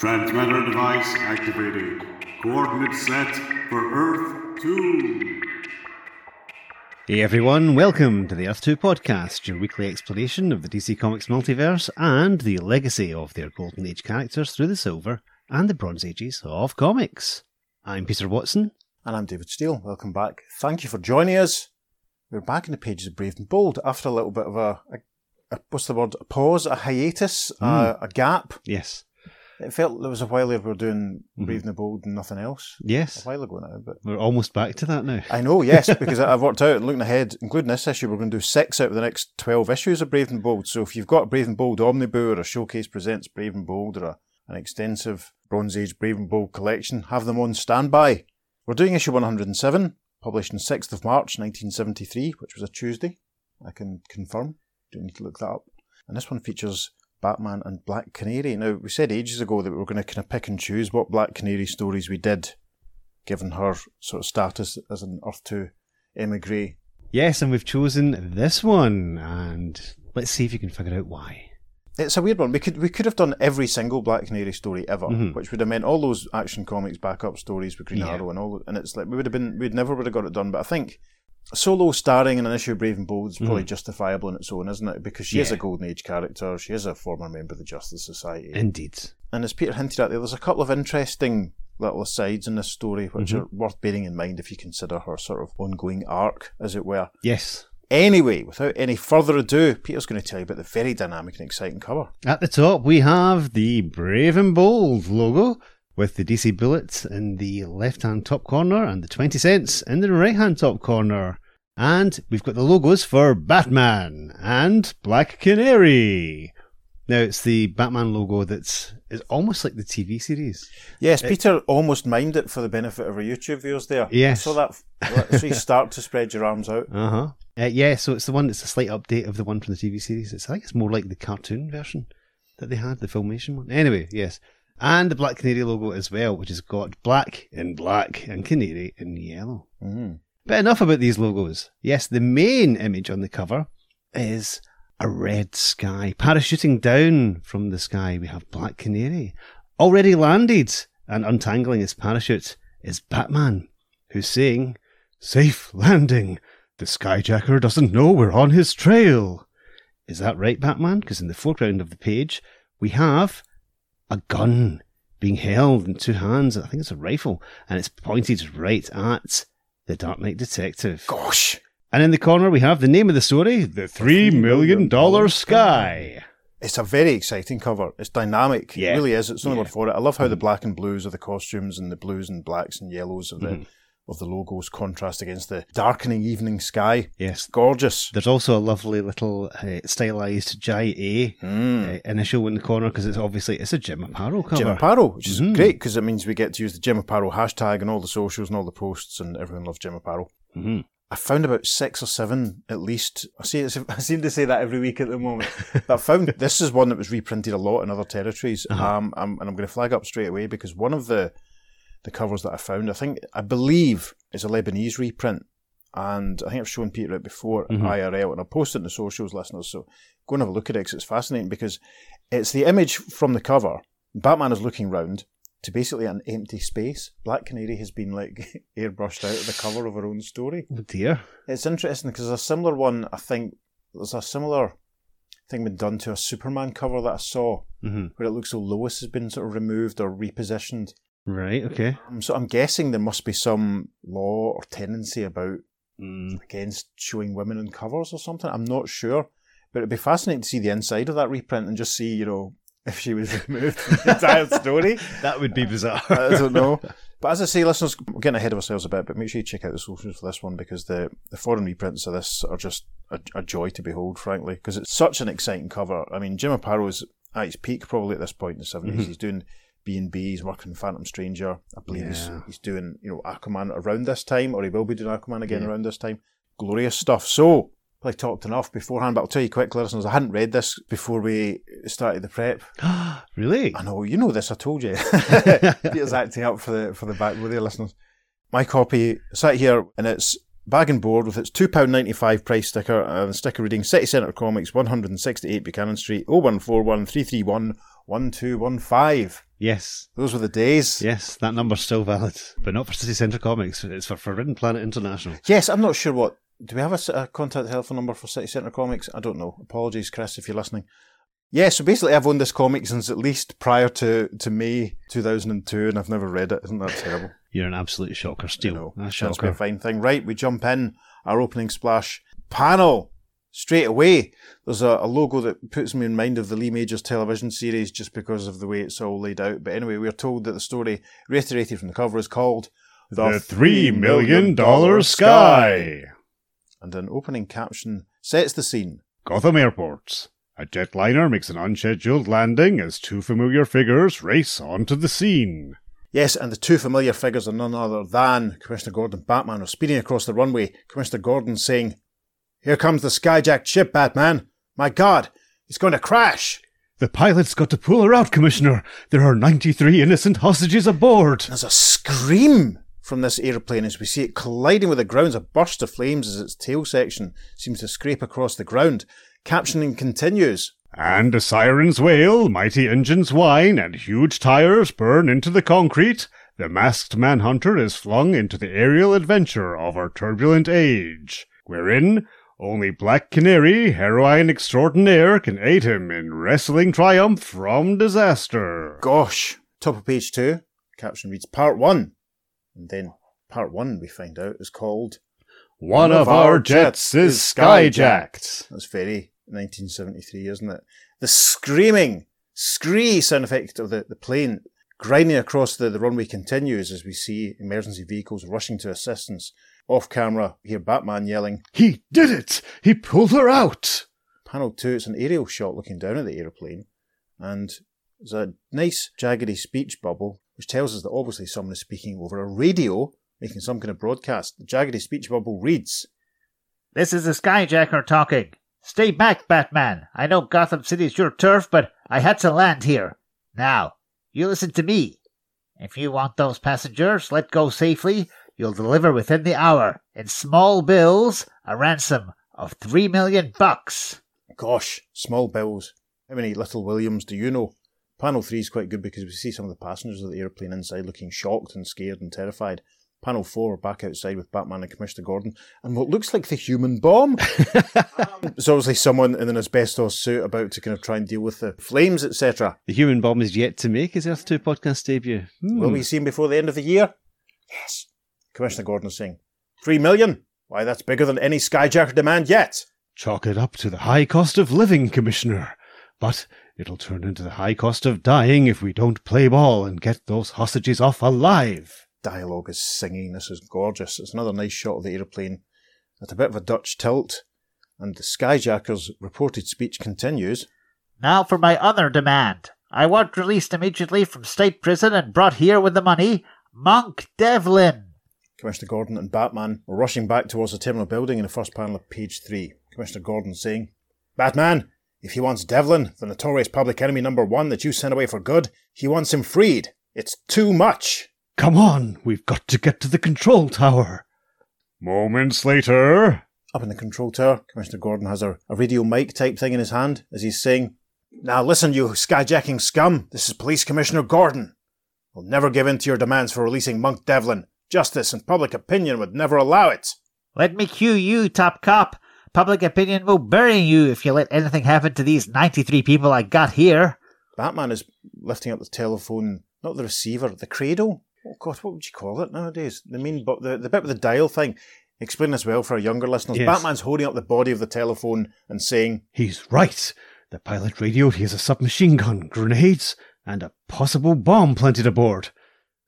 Transmitter device activated. Coordinates set for Earth 2. Hey everyone, welcome to the Earth 2 podcast, your weekly exploration of the DC Comics multiverse and the legacy of their Golden Age characters through the Silver and the Bronze Ages of comics. I'm Peter Watson. And I'm David Steele. Welcome back. Thank you for joining us. We're back in the pages of Brave and Bold after a little bit of a, a, a what's the word? A pause, a hiatus, a, a gap. Yes. It felt there was a while there we were doing mm-hmm. Brave and the Bold and nothing else. Yes, a while ago now, but We're almost back to that now. I know, yes, because I've worked out and looking ahead, including this issue, we're going to do six out of the next 12 issues of Brave and Bold. So if you've got a Brave and Bold Omnibus or a Showcase Presents Brave and Bold or a, an extensive Bronze Age Brave and Bold collection, have them on standby. We're doing issue 107, published on 6th of March 1973, which was a Tuesday. I can confirm. Don't need to look that up. And this one features Batman and Black Canary. Now, we said ages ago that we were going to kind of pick and choose what Black Canary stories we did given her sort of status as an Earth 2 emigre. Yes, and we've chosen this one, and let's see if you can figure out why. It's a weird one. We could we could have done every single Black Canary story ever, Mhm. which would have meant all those Action Comics backup stories with Green Yeah. Arrow and all. And it's like we would have been we'd never would have got it done. But I think solo starring in an issue of Brave and Bold is probably justifiable in its own, isn't it? Because she is Mm-hmm. A Golden Age character. She is a former member of the Justice Society. Indeed. And as Peter hinted at there, there's a couple of interesting little asides in this story which Mm-hmm. are worth bearing in mind if you consider her sort of ongoing arc, as it were. Yes. Anyway, without any further ado, Peter's going to tell you about the very dynamic and exciting cover. At the top, we have the Brave and Bold logo with the DC Bullets in the left hand top corner and the 20 cents in the right hand top corner. And we've got the logos for Batman and Black Canary. Now, it's the Batman logo that's is almost like the TV series. Yes, Peter almost mimed it for the benefit of our YouTube viewers there. Yes. so that. Let's see, start to spread your arms out. Uh-huh. Uh, yeah, so it's the one that's a slight update of the one from the TV series. It's I think it's more like the cartoon version that they had, the filmation one. Anyway, yes. And the Black Canary logo as well, which has got black in black and canary in yellow. Mm. But enough about these logos. Yes, the main image on the cover is a red sky. Parachuting down from the sky, we have Black Canary. Already landed and untangling his parachute is Batman, who's saying, Safe landing. The skyjacker doesn't know we're on his trail. Is that right, Batman? Because in the foreground of the page, we have a gun being held in two hands. I think it's a rifle, and it's pointed right at the Dark Knight Detective. Gosh, And in the corner, we have the name of the story The Three Million Dollar Sky. it's a very exciting cover. It's dynamic. Yeah. It really is. It's the only Yeah. word for it. I love how the black and blues of the costumes and the blues and blacks and yellows of the Mm-hmm. Of the logos contrast against the darkening evening sky. Yes. Gorgeous. There's also a lovely little uh, stylized Jai A Mm. uh, initial in the corner because it's obviously it's a Jim Aparo cover. Jim Aparo, which is Mhm. great because it means we get to use the Jim Aparo hashtag and all the socials and all the posts, and everyone loves Jim Aparo. Mhm. I found about six or seven at least. I see. I seem to say that every week at the moment. but I found this is one that was reprinted a lot in other territories, Uh-huh. um, um, and I'm going to flag up straight away because one of the the covers that I found, I think, I believe, is a Lebanese reprint, and I think I've shown Peter it before Mhm. IRL, and I'll post it in the socials, listeners. So go and have a look at it 'cause it's fascinating because it's the image from the cover. Batman is looking round to basically an empty space. Black Canary has been like airbrushed out of the cover of her own story. Oh dear. It's interesting because there's a similar one, I think, there's a similar thing been done to a Superman cover that I saw hmm where it looks like Lois has been sort of removed or repositioned. Right, okay. Um, so I'm guessing there must be some law or tendency about Mm. against showing women in covers or something. I'm not sure. But it'd be fascinating to see the inside of that reprint and just see, you know, if she was removed from the entire story. That would be bizarre. I don't know. But as I say, listeners, we're getting ahead of ourselves a bit, but make sure you check out the socials for this one because the, the foreign reprints of this are just a, a joy to behold, frankly, because it's such an exciting cover. I mean, Jim Aparo is at his peak probably at this point in the 70s. Mhm. He's doing B&B, he's working Phantom Stranger. I believe he's, Yeah. he's doing, you know, Aquaman around this time, or he will be doing Aquaman again Yeah. around this time. Glorious stuff. So, probably talked enough beforehand, but I'll tell you quickly, listeners, I hadn't read this before we started the prep. really? I know you know this. I told you. Peter's acting up for the for the back with the listeners. My copy sat here, and it's bag and board with its two pound ninety five price sticker and the sticker reading City Centre Comics, one hundred and sixty eight Buchanan Street, 0141 331 1215. Yes. Those were the days. Yes, that number's still valid, but not for City Centre Comics. It's for Forbidden Planet International. Yes, I'm not sure what. Do we have a contact telephone number for City Centre Comics? I don't know. Apologies, Chris, if you're listening. Yeah, so basically, I've owned this comic since at least prior to, to May 2002, and I've never read it. Isn't that terrible? You're an absolute shocker, You Steel. know, A that's be a fine thing. Right, we jump in our opening splash panel straight away. There's a, a logo that puts me in mind of the Lee Majors television series just because of the way it's all laid out. But anyway, we're told that the story, reiterated from the cover, is called The Three Million Dollar Sky. and an opening caption sets the scene. Gotham Airport. A jetliner makes an unscheduled landing as two familiar figures race onto the scene. Yes, and the two familiar figures are none other than Commissioner Gordon Batman are speeding across the runway. Commissioner Gordon saying, Here comes the skyjacked ship, Batman. My God, it's going to crash. The pilot's got to pull her out, Commissioner. There are 93 innocent hostages aboard. There's a scream from this aeroplane as we see it colliding with the ground. A burst of flames as its tail section seems to scrape across the ground. Captioning continues. And as sirens wail, mighty engines whine, and huge tires burn into the concrete, the masked manhunter is flung into the aerial adventure of our turbulent age, wherein only Black Canary, heroine extraordinaire, can aid him in wrestling triumph from disaster. Gosh. Top of page two. Caption reads Part one. And then part one, we find out, is called One of our jets is skyjacked. That's very 1973, isn't it? The screaming, scree sound effect of the, the plane grinding across the, the runway continues as we see emergency vehicles rushing to assistance. Off camera, we hear Batman yelling. He did it! He pulled her out! Panel two, it's an aerial shot looking down at the aeroplane, and there's a nice jaggedy speech bubble which tells us that obviously someone is speaking over a radio, making some kind of broadcast. The jaggedy speech bubble reads, This is the Skyjacker talking. Stay back, Batman. I know Gotham City's your turf, but I had to land here. Now, you listen to me. If you want those passengers let go safely, you'll deliver within the hour, in small bills, a ransom of three million bucks. Gosh, small bills. How many little Williams do you know? Panel 3 is quite good because we see some of the passengers of the airplane inside looking shocked and scared and terrified. Panel 4, we're back outside with Batman and Commissioner Gordon and what looks like the human bomb. There's obviously someone in an asbestos suit about to kind of try and deal with the flames, etc. The human bomb is yet to make his Earth 2 podcast debut. Hmm. Will we see him before the end of the year? Yes. Commissioner Gordon is saying, Three million? Why, that's bigger than any skyjacker demand yet. Chalk it up to the high cost of living, Commissioner. But it'll turn into the high cost of dying if we don't play ball and get those hostages off alive. Dialogue is singing. This is gorgeous. It's another nice shot of the aeroplane at a bit of a Dutch tilt. And the skyjacker's reported speech continues. Now for my other demand. I want released immediately from state prison and brought here with the money, Monk Devlin. Commissioner Gordon and Batman were rushing back towards the terminal building in the first panel of page three. Commissioner Gordon saying, Batman, if he wants Devlin, the notorious public enemy number one that you sent away for good, he wants him freed. It's too much. Come on, we've got to get to the control tower. Moments later, Up in the control tower, Commissioner Gordon has a, a radio mic type thing in his hand as he's saying, Now listen, you skyjacking scum. This is Police Commissioner Gordon. We'll never give in to your demands for releasing Monk Devlin. Justice and public opinion would never allow it. Let me cue you, top cop. Public opinion will bury you if you let anything happen to these 93 people I got here. Batman is lifting up the telephone, not the receiver, the cradle. Oh God, what would you call it nowadays? The mean, but the, the bit with the dial thing. Explain this well for our younger listeners. Yes. Batman's holding up the body of the telephone and saying, He's right. The pilot radioed he has a submachine gun, grenades, and a possible bomb planted aboard.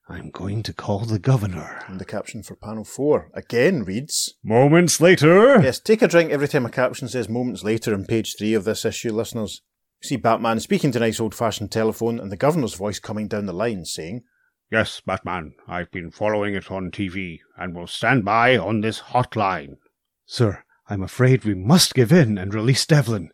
I'm going to call the governor. and the caption for panel four again reads, moments later, Yes, take a drink every time a caption says moments later on page three of this issue, listeners. You see Batman speaking to a nice old fashioned telephone and the governor's voice coming down the line saying, Yes, Batman, I've been following it on TV and will stand by on this hotline. Sir, I'm afraid we must give in and release Devlin.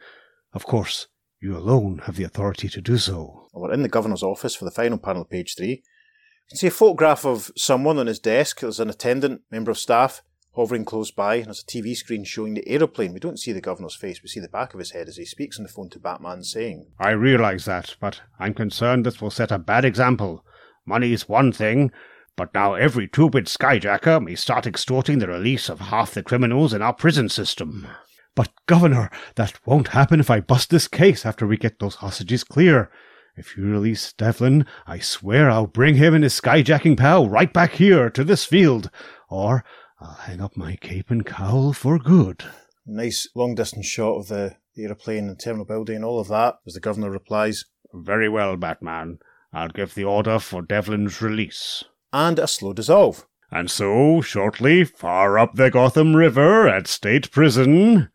Of course, you alone have the authority to do so. Well, we're in the governor's office for the final panel of page three. You can see a photograph of someone on his desk. There's an attendant, member of staff, hovering close by, and there's a TV screen showing the aeroplane. We don't see the governor's face, we see the back of his head as he speaks on the phone to Batman, saying, I realize that, but I'm concerned this will set a bad example. Money's one thing, but now every two-bit skyjacker may start extorting the release of half the criminals in our prison system. But, Governor, that won't happen if I bust this case after we get those hostages clear. If you release Devlin, I swear I'll bring him and his skyjacking pal right back here to this field, or I'll hang up my cape and cowl for good. Nice long distance shot of the, the aeroplane and terminal building and all of that, as the governor replies, Very well, Batman. I'll give the order for Devlin's release. and a slow dissolve. And so, shortly, far up the Gotham River at State Prison,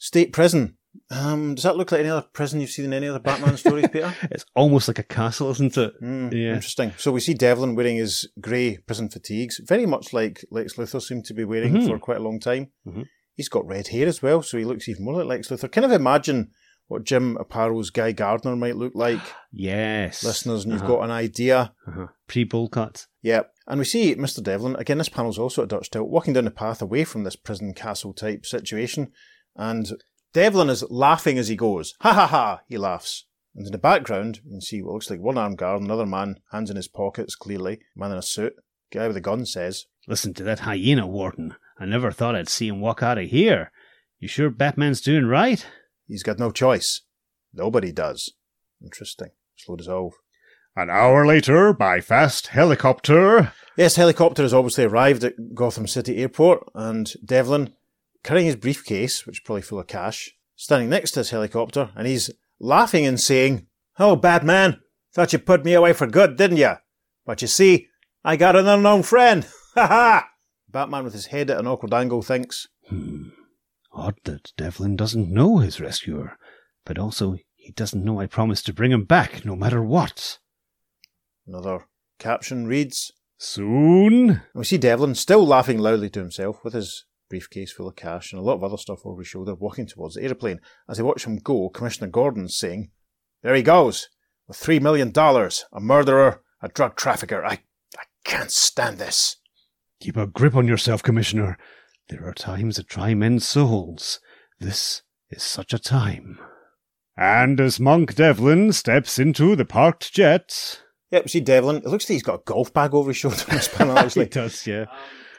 State prison. Um, does that look like any other prison you've seen in any other Batman stories, Peter? It's almost like a castle, isn't it? Hmm, Yeah. Interesting. So we see Devlin wearing his grey prison fatigues, very much like Lex Luthor seemed to be wearing Mhm. for quite a long time. Mhm. He's got red hair as well, so he looks even more like Lex Luthor. Kind of imagine what Jim Aparo's Guy Gardner might look like, Yes. listeners, and you've Uh-huh. got an idea. Uh-huh. Pre-bowl cut. Yep. And we see Mr. Devlin, again, this panel's also at Dutch Tilt, walking down the path away from this prison castle type situation. And Devlin is laughing as he goes. Ha ha ha, he laughs. And in the background, you can see what looks like one armed guard, another man, hands in his pockets, clearly, man in a suit. Guy with a gun says, Listen to that hyena, Wharton. I never thought I'd see him walk out of here. You sure Batman's doing right? He's got no choice. Nobody does. Interesting. Slow dissolve. an hour later, by fast helicopter, Yes, helicopter has obviously arrived at Gotham City Airport, and Devlin, carrying his briefcase, which is probably full of cash, standing next to his helicopter, and he's laughing and saying, Oh, Batman, thought you put me away for good, didn't you? But you see, I got an unknown friend. Ha ha! Batman, with his head at an awkward angle, thinks, Hmm. Odd that Devlin doesn't know his rescuer, but also he doesn't know I promised to bring him back no matter what. Another caption reads, soon. And we see Devlin still laughing loudly to himself with his briefcase full of cash and a lot of other stuff over his shoulder, walking towards the aeroplane. As they watch him go, Commissioner Gordon saying, There he goes, with three million dollars, a murderer, a drug trafficker. I, I can't stand this. Keep a grip on yourself, Commissioner. There are times that try men's souls. This is such a time. And as Monk Devlin steps into the parked jet, Yep, we see Devlin. It looks like he's got a golf bag over his shoulder in this panel, actually. does, yeah. Um,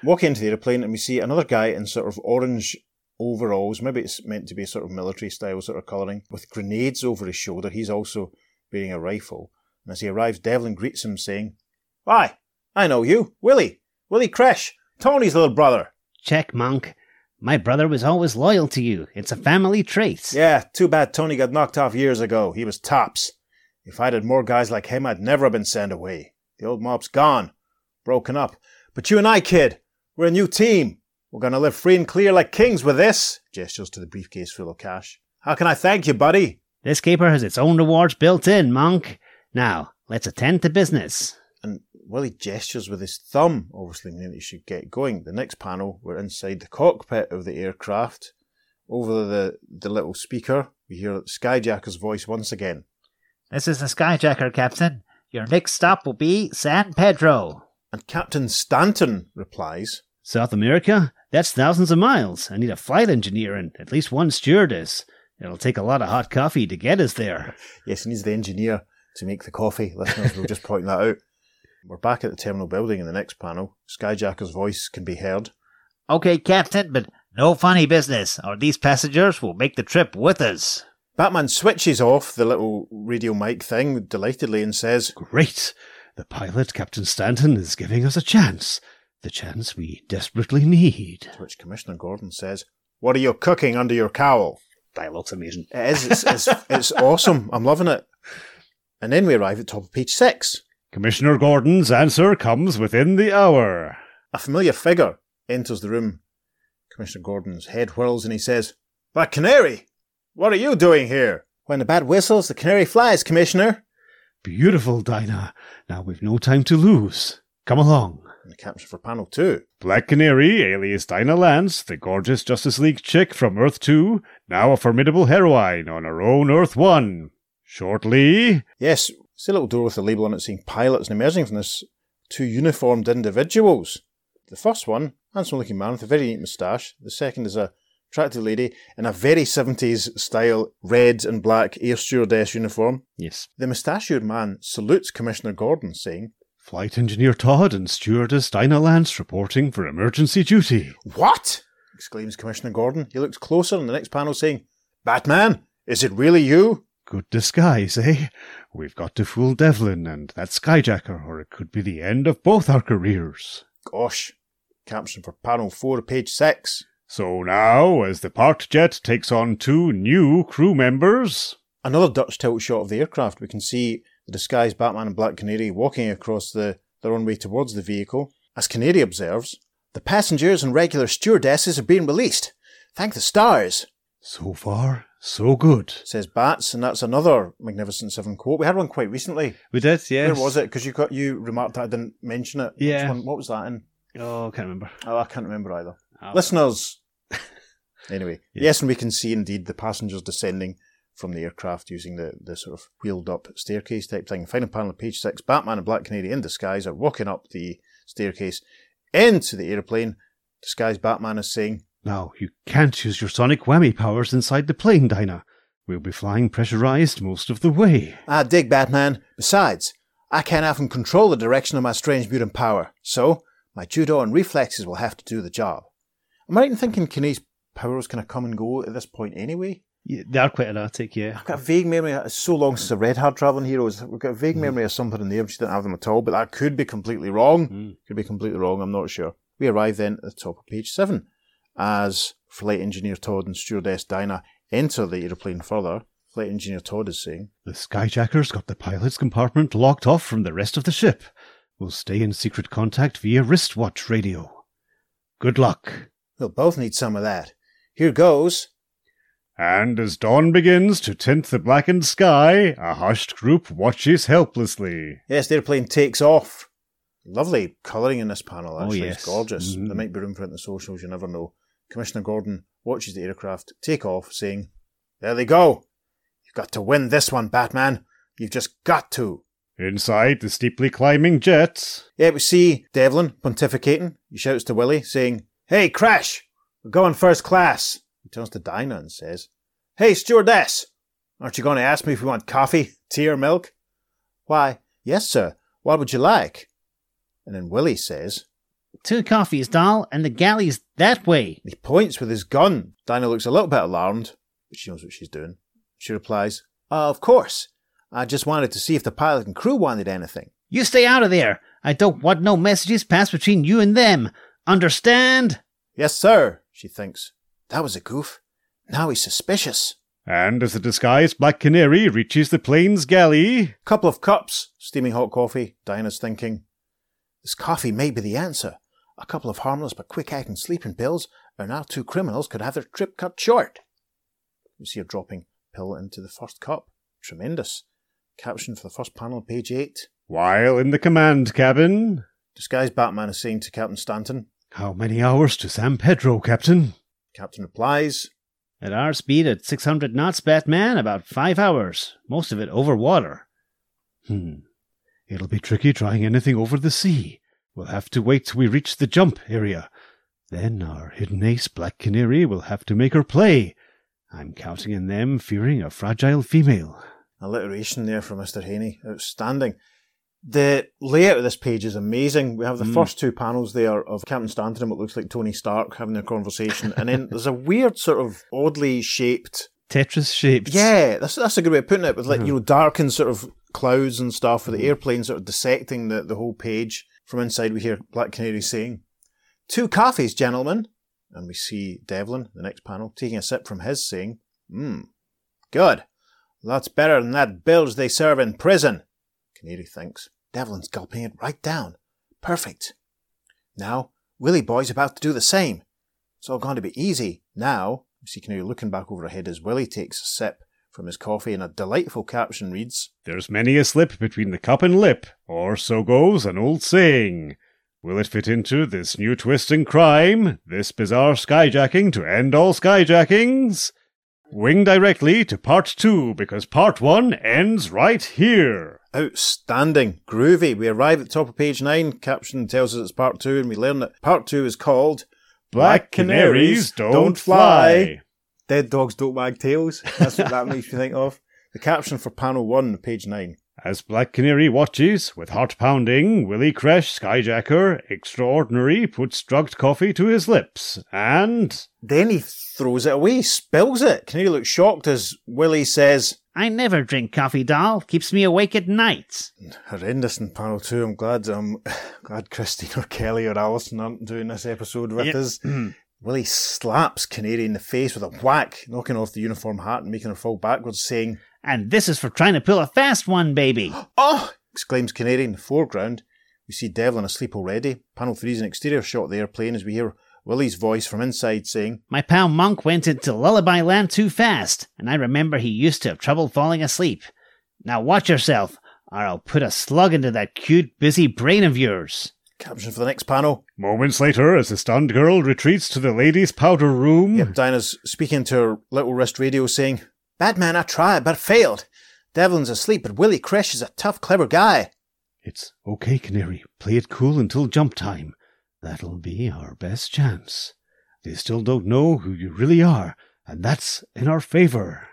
walk into the aeroplane and we see another guy in sort of orange overalls. Maybe it's meant to be sort of military style sort of colouring with grenades over his shoulder. He's also bearing a rifle. And as he arrives, Devlin greets him saying, Why, I know you. Willie. Willie Cresh. Tony's little brother. Check, Monk. My brother was always loyal to you. It's a family trait. Yeah, too bad Tony got knocked off years ago. He was tops. If I'd had more guys like him, I'd never have been sent away. The old mob's gone. Broken up. But you and I, kid, we're a new team. We're gonna live free and clear like kings with this. Gestures to the briefcase full of cash. How can I thank you, buddy? This caper has its own rewards built in, Monk. Now, let's attend to business. And Willie gestures with his thumb, obviously meaning he should get going. The next panel, we're inside the cockpit of the aircraft. Over the, the little speaker, we hear the Skyjacker's voice once again. This is the Skyjacker, Captain. Your next stop will be San Pedro. And Captain Stanton replies, South America? That's thousands of miles. I need a flight engineer and at least one stewardess. It'll take a lot of hot coffee to get us there. Yes, he needs the engineer to make the coffee. Listeners, we'll just point that out. We're back at the terminal building in the next panel. Skyjacker's voice can be heard. Okay, Captain, but no funny business, or these passengers will make the trip with us. Batman switches off the little radio mic thing delightedly and says, Great! The pilot, Captain Stanton, is giving us a chance. The chance we desperately need. to which Commissioner Gordon says, What are you cooking under your cowl? Dialogue's amazing. It is, it's, it's, it's awesome. I'm loving it. And then we arrive at top of page six. Commissioner Gordon's answer comes within the hour. A familiar figure enters the room. Commissioner Gordon's head whirls and he says, That canary! What are you doing here? When the bat whistles, the canary flies, Commissioner. Beautiful, Dinah. Now we've no time to lose. Come along. And the caption for panel two. Black Canary, alias Dinah Lance, the gorgeous Justice League chick from Earth 2, now a formidable heroine on her own Earth 1. Shortly, Yes, it's a little door with a label on it saying pilots and emerging from this two uniformed individuals. The first one, handsome looking man with a very neat moustache. The second is a attractive lady in a very 70s style red and black air stewardess uniform. Yes. The moustachioed man salutes Commissioner Gordon, saying, Flight Engineer Todd and Stewardess Dinah Lance reporting for emergency duty. What? exclaims Commissioner Gordon. He looks closer on the next panel, saying, Batman, is it really you? Good disguise, eh? We've got to fool Devlin and that skyjacker, or it could be the end of both our careers. Gosh. Caption for panel 4, page 6. So now, as the parked jet takes on two new crew members, Another Dutch tilt shot of the aircraft. We can see the disguised Batman and Black Canary walking across the, the runway towards the vehicle. As Canary observes, the passengers and regular stewardesses are being released. Thank the stars, so far, so good. says Bats, and that's another Magnificent Seven quote. We had one quite recently. We did, yes. Where was it? Because you got you remarked that I didn't mention it. Which Yeah. one- what was that in? Oh, I can't remember. Oh, I can't remember either. Oh. Listeners. anyway, Yeah. yes, and we can see indeed the passengers descending from the aircraft using the, the sort of wheeled up staircase type thing. Final panel of page six Batman and Black Canary in disguise are walking up the staircase into the aeroplane. Disguised Batman is saying, Now, you can't use your sonic whammy powers inside the plane, Dinah. We'll be flying pressurized most of the way. I dig Batman. Besides, I can't often control the direction of my strange mutant power, so my judo and reflexes will have to do the job. Am I right in thinking Canary's powers kind of come and go at this point anyway? Yeah, they are quite erratic, yeah. I've got a vague memory. It's so long since I've read Hard Traveling Heroes. We've got a vague memory of something in there, but she didn't have them at all. But that could be completely wrong. Mm. Could be completely wrong. I'm not sure. We arrive then at the top of page seven as Flight Engineer Todd and Stewardess Dinah enter the aeroplane further. Flight Engineer Todd is saying, The skyjacker's got the pilot's compartment locked off from the rest of the ship. We'll stay in secret contact via wristwatch radio. Good luck. "We'll both need some of that. Here goes." And as dawn begins to tint the blackened sky, a hushed group watches helplessly. Yes, the airplane takes off. Lovely colouring in this panel, Oh, actually. yes. It's gorgeous. Mhm. There might be room for it in the socials, you never know. Commissioner Gordon watches the aircraft take off, saying, There they go. You've got to win this one, Batman. You've just got to. Inside the steeply climbing jet, Yeah, we see Devlin pontificating. He shouts to Willie, saying, Hey, Crash! We're going first class. He turns to Dinah and says, Hey, stewardess! Aren't you going to ask me if we want coffee, tea, or milk? Why, yes, sir. What would you like? And then Willie says, Two coffees, doll, and the galley's that way. He points with his gun. Dinah looks a little bit alarmed, but she knows what she's doing. She replies, uh, Of course. I just wanted to see if the pilot and crew wanted anything. You stay out of there. I don't want no messages passed between you and them. Understand? Yes, sir, she thinks. That was a goof. Now he's suspicious. and as the disguised Black Canary reaches the plane's galley, Couple of cups, steaming hot coffee, Dinah's thinking. This coffee may be the answer. A couple of harmless but quick acting sleeping pills, and our two criminals could have their trip cut short. We see her dropping pill into the first cup. Tremendous. Caption for the first panel, page 8. while in the command cabin, Disguised Batman is saying to Captain Stanton. How many hours to San Pedro, Captain? Captain replies, At our speed at 600 knots, Batman, about five hours. Most of it over water. Hmm. It'll be tricky trying anything over the sea. We'll have to wait till we reach the jump area. Then our hidden ace, Black Canary, will have to make her play. I'm counting on them fearing a fragile female. alliteration there from Mr. Haney. Outstanding. The layout of this page is amazing. We have the Mm. first two panels there of Captain Stanton and what looks like Tony Stark having their conversation, and then there's a weird sort of oddly shaped. Tetris shaped. Yeah, that's that's a good way of putting it. With like Mhm. you know darkened sort of clouds and stuff, with the mm-hmm. airplane sort of dissecting the the whole page. From inside, we hear Black Canary saying, Two coffees, gentlemen. And we see Devlin, the next panel, taking a sip from his, saying, Mmm, good. Lots better than that bilge they serve in prison. Canary thinks. Devlin's gulping it right down. Perfect. Now, Willie Boy's about to do the same. It's all going to be easy. Now, we see Canary looking back over her head as Willie takes a sip from his coffee, and a delightful caption reads, There's many a slip between the cup and lip, or so goes an old saying. Will it fit into this new twist in crime, this bizarre skyjacking to end all skyjackings? Wing directly to part two because part one ends right here. Outstanding. Groovy. We arrive at the top of page nine. Caption tells us it's part two, and we learn that part two is called Black canaries don't fly. Dead Dogs Don't Wag Tails. That's what that makes me think of. The caption for panel one, page nine. As Black Canary watches, with heart pounding, Willie Cresh, Skyjacker, extraordinary, puts drugged coffee to his lips, and. Then he throws it away, spills it. Canary looks shocked as Willie says, I never drink coffee, doll. Keeps me awake at night. horrendous in panel two. I'm glad I'm um, glad Christine or Kelly or Alison aren't doing this episode with Yep. us. Mm-hmm. Willie slaps Canary in the face with a whack, knocking off the uniform hat and making her fall backwards, saying, And this is for trying to pull a fast one, baby. Oh! exclaims Canary in the foreground. We see Devlin asleep already. Panel three is an exterior shot of the airplane as we hear Willie's voice from inside saying, My pal Monk went into Lullaby Land too fast, and I remember he used to have trouble falling asleep. Now watch yourself, or I'll put a slug into that cute, busy brain of yours. Caption for the next panel. Moments later, as the stunned girl retreats to the ladies' powder room, Yep, Dinah's speaking to her little wrist radio saying, Batman, I tried, but failed. Devlin's asleep, but Willie Cresh is a tough, clever guy. It's okay, Canary. Play it cool until jump time. That'll be our best chance. They still don't know who you really are, and that's in our favor.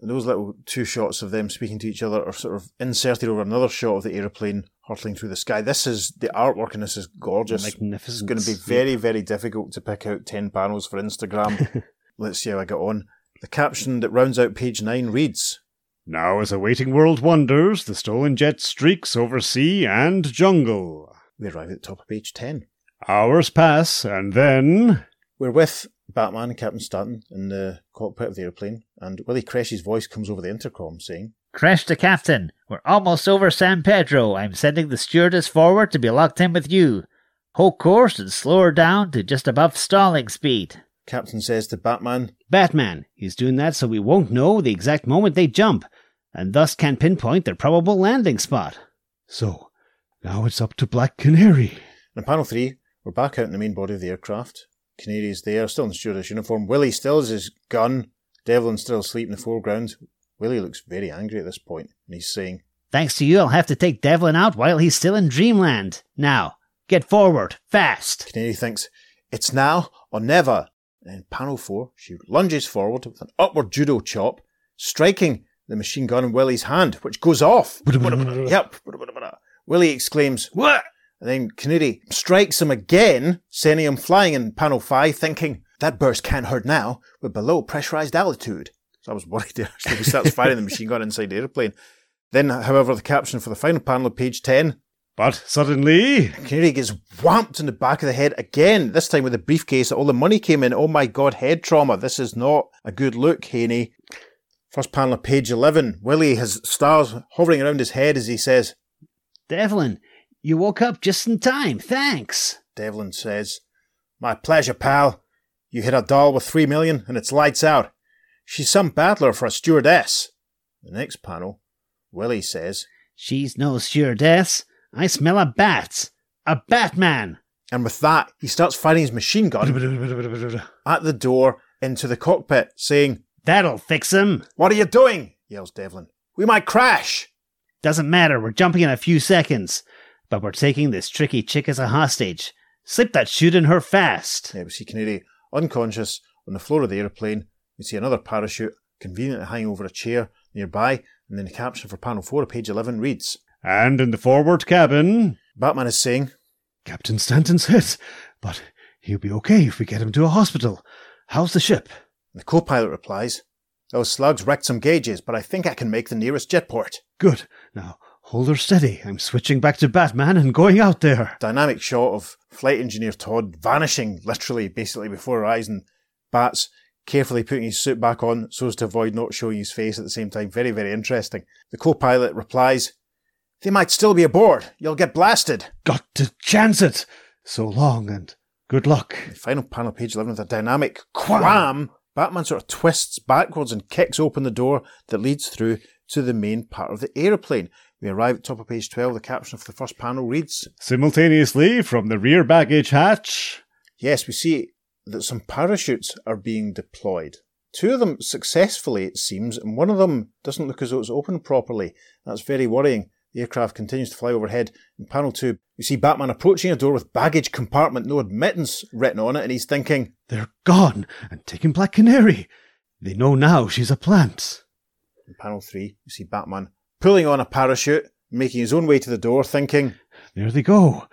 And those little two shots of them speaking to each other are sort of inserted over another shot of the aeroplane hurtling through the sky. This is the artwork and this is gorgeous. It's Magnificent. going to be very, very difficult to pick out 10 panels for Instagram. Let's see how I get on. The caption that rounds out page 9 reads now as a waiting world wonders, the stolen jet streaks over sea and jungle. We arrive at the top of page 10. Hours pass, and then. We're with Batman and Captain Stanton in the cockpit of the airplane, and Willie Cresh's voice comes over the intercom saying, Crash the Captain. We're almost over San Pedro. I'm sending the stewardess forward to be locked in with you. Hold course and slow her down to just above stalling speed. Captain says to Batman, Batman. He's doing that so we won't know the exact moment they jump, and thus can pinpoint their probable landing spot. So, now it's up to Black Canary. In panel three, we're back out in the main body of the aircraft. Canary's there, still in the stewardess uniform. Willie still has his gun. Devlin's still asleep in the foreground. Willie looks very angry at this point, and he's saying, Thanks to you, I'll have to take Devlin out while he's still in Dreamland. Now, get forward, fast. Canary thinks, it's now or never. And in panel four, she lunges forward with an upward judo chop, striking the machine gun in Willie's hand, which goes off. yep. Willie exclaims, What? And then Canary strikes him again, sending him flying in panel five, thinking, that burst can't hurt now. We're below pressurized altitude. So I was worried there. So he starts firing the machine gun inside the airplane. Then, however, the caption for the final panel of page 10 But suddenly. Canary gets whamped in the back of the head again, this time with a briefcase that all the money came in. Oh my god, head trauma. This is not a good look, Haney. First panel of page 11. Willie has stars hovering around his head as he says, Devlin, you woke up just in time. Thanks. Devlin says, My pleasure, pal. You hit a doll with three million and it's lights out. She's some battler for a stewardess. The next panel, Willie says, She's no stewardess. I smell a bat. A Batman. and with that, he starts firing his machine gun at the door into the cockpit, saying, That'll fix him. What are you doing? yells Devlin. We might crash. Doesn't matter, we're jumping in a few seconds. But we're taking this tricky chick as a hostage. Slip that shoot in her fast. Yeah, we see Canary unconscious on the floor of the airplane. We see another parachute conveniently hanging over a chair nearby, and then the caption for panel 4 of page 11 reads And in the forward cabin. Batman is saying, Captain Stanton's hit, but he'll be okay if we get him to a hospital. How's the ship? The co pilot replies, Those slugs wrecked some gauges, but I think I can make the nearest jetport. Good. Now, hold her steady. I'm switching back to Batman and going out there. Dynamic shot of flight engineer Todd vanishing literally, basically, before her eyes, and Bats carefully putting his suit back on so as to avoid not showing his face at the same time. Very, very interesting. The co pilot replies, They might still be aboard. You'll get blasted. Got to chance it. So long and good luck. The final panel, page 11, with a dynamic quam. Batman sort of twists backwards and kicks open the door that leads through to the main part of the aeroplane. We arrive at top of page 12. The caption for the first panel reads, Simultaneously, from the rear baggage hatch. Yes, we see that some parachutes are being deployed. Two of them successfully, it seems, and one of them doesn't look as though it's opened properly. That's very worrying. The aircraft continues to fly overhead. In panel two, you see Batman approaching a door with baggage compartment no admittance written on it, and he's thinking, They're gone and taking Black Canary. They know now she's a plant. In panel three, you see Batman pulling on a parachute, making his own way to the door, thinking, There they go.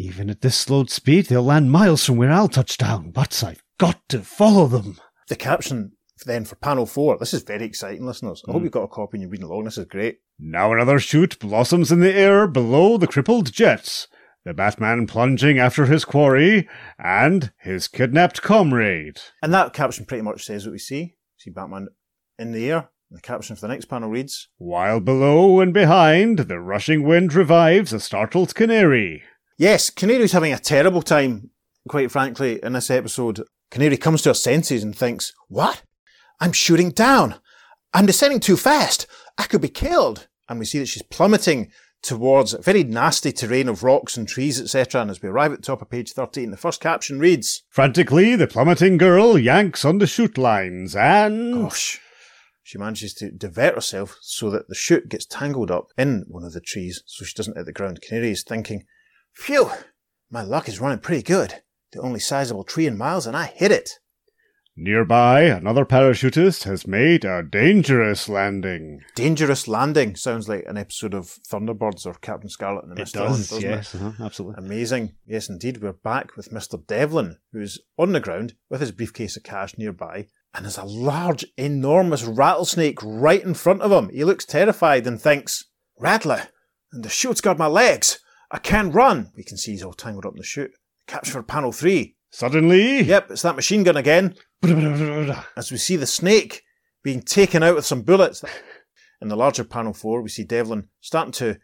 Even at this slowed speed, they'll land miles from where I'll touch down, but I've got to follow them. the caption then for panel four. This is very exciting, listeners. I hope hmm. you've got a copy and you're reading along. This is great. Now another shoot blossoms in the air below the crippled jets. The Batman plunging after his quarry and his kidnapped comrade. And that caption pretty much says what we see. See Batman in the air. The caption for the next panel reads, While below and behind, the rushing wind revives a startled canary. Yes, Canary's having a terrible time, quite frankly, in this episode. Canary comes to her senses and thinks, What? I'm shooting down. I'm descending too fast. I could be killed. And we see that she's plummeting towards a very nasty terrain of rocks and trees, etc. And as we arrive at the top of page 13, the first caption reads, Frantically, the plummeting girl yanks on the chute lines and. Gosh. She manages to divert herself so that the chute gets tangled up in one of the trees so she doesn't hit the ground. Canary is thinking, Phew, my luck is running pretty good. The only sizable tree in miles and I hit it. Nearby, another parachutist has made a dangerous landing. Dangerous Landing sounds like an episode of Thunderbirds or Captain Scarlet and the Mysterons, does, doesn't yes, uh-huh, absolutely. Amazing. Yes, indeed. We're back with Mr. Devlin, who's on the ground with his briefcase of cash nearby, and there's a large, enormous rattlesnake right in front of him. He looks terrified and thinks, Rattler, and the chute's got my legs. I can't run. We can see he's all tangled up in the chute. Capture panel three. Suddenly, Yep, it's that machine gun again. as we see the snake being taken out with some bullets. In the larger panel four, we see Devlin starting to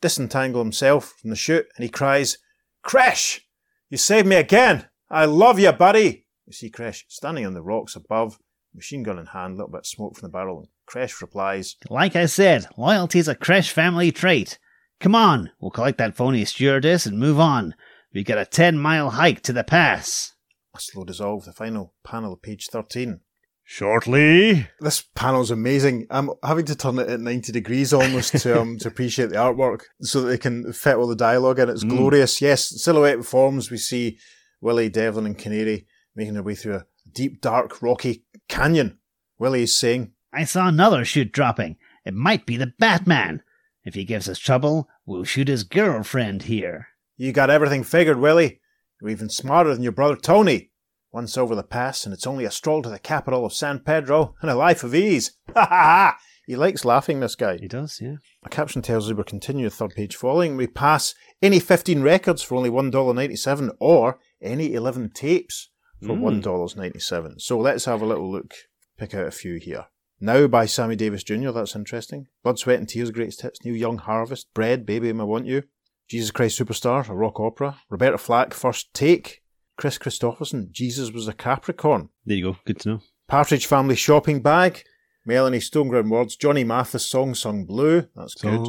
disentangle himself from the chute, and he cries, Crash! You saved me again! I love you, buddy! We see Crash standing on the rocks above, machine gun in hand, a little bit of smoke from the barrel, and Crash replies, Like I said, loyalty's a Crash family trait. Come on, we'll collect that phony stewardess and move on. We've got a 10 mile hike to the pass. A slow dissolve, the final panel of page 13. shortly, This panel's amazing. I'm having to turn it at 90 degrees almost to, um, to appreciate the artwork so that they can fit all the dialogue in. It's glorious. Yes, silhouette forms. We see Willie, Devlin, and Canary making their way through a deep, dark, rocky canyon. Willie is saying, I saw another chute dropping. It might be the Batman. If he gives us trouble, we'll shoot his girlfriend here. You got everything figured, Willie. You're even smarter than your brother Tony. Once over the pass, and it's only a stroll to the capital of San Pedro and a life of ease. Ha ha ha! He likes laughing, this guy. He does, yeah. A caption tells us we're continuing the third page following. We pass any 15 records for only $1.97 or any 11 tapes for hmm. $1.97. So let's have a little look, pick out a few here. Now by Sammy Davis Jr., that's interesting. Blood, Sweat and Tears, Greatest Hits, Neil Young Harvest, Bread, Baby, I Want You, Jesus Christ Superstar, a rock opera, Roberta Flack, First Take, Kris Kristofferson, Jesus Was a Capricorn, There you go. Good to know. Partridge Family Shopping Bag, Melanie Stoneground Words, Johnny Mathis Song Sung Blue, that's good.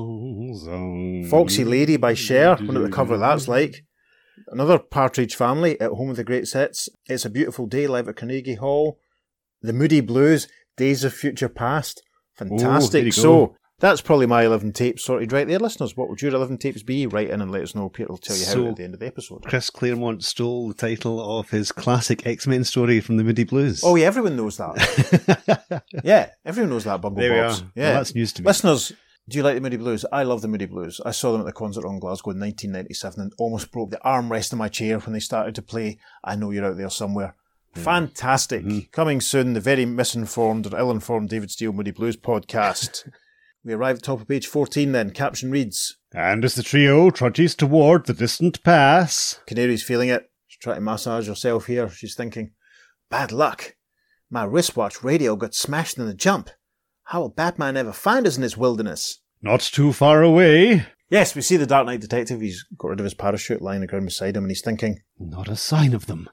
Foxy Lady by Cher. Wonder what the cover that's like. Another Partridge Family at Home with the Great Hits. It's a Beautiful Day live at Carnegie Hall. The Moody Blues, Days of Future Past. Fantastic. go. so that's probably my 11 tapes sorted right there, listeners. What would your 11 tapes be? Write in and let us know. Peter will tell you how So- at the end of the episode. Chris Claremont stole the title of his classic X Men story from the Moody Blues. Oh, yeah, everyone knows that. yeah, everyone knows that, Bumble There we are. Yeah. Well, that's news to me. Listeners, do you like the Moody Blues? I love the Moody Blues. I saw them at the concert on Glasgow in 1997 and almost broke the armrest of my chair when they started to play I Know You're Out There Somewhere. Fantastic. Mm-hmm. Coming soon, the very misinformed or ill informed David Steele Moody Blues podcast. we arrive at the top of page 14 then. Caption reads And as the trio trudges toward the distant pass, Canary's feeling it. She's trying to massage herself here. She's thinking, bad luck. My wristwatch radio got smashed in the jump. How will Batman ever find us in this wilderness? not too far away, Yes, we see the Dark Knight detective. He's got rid of his parachute lying on the ground beside him and he's thinking, Not a sign of them.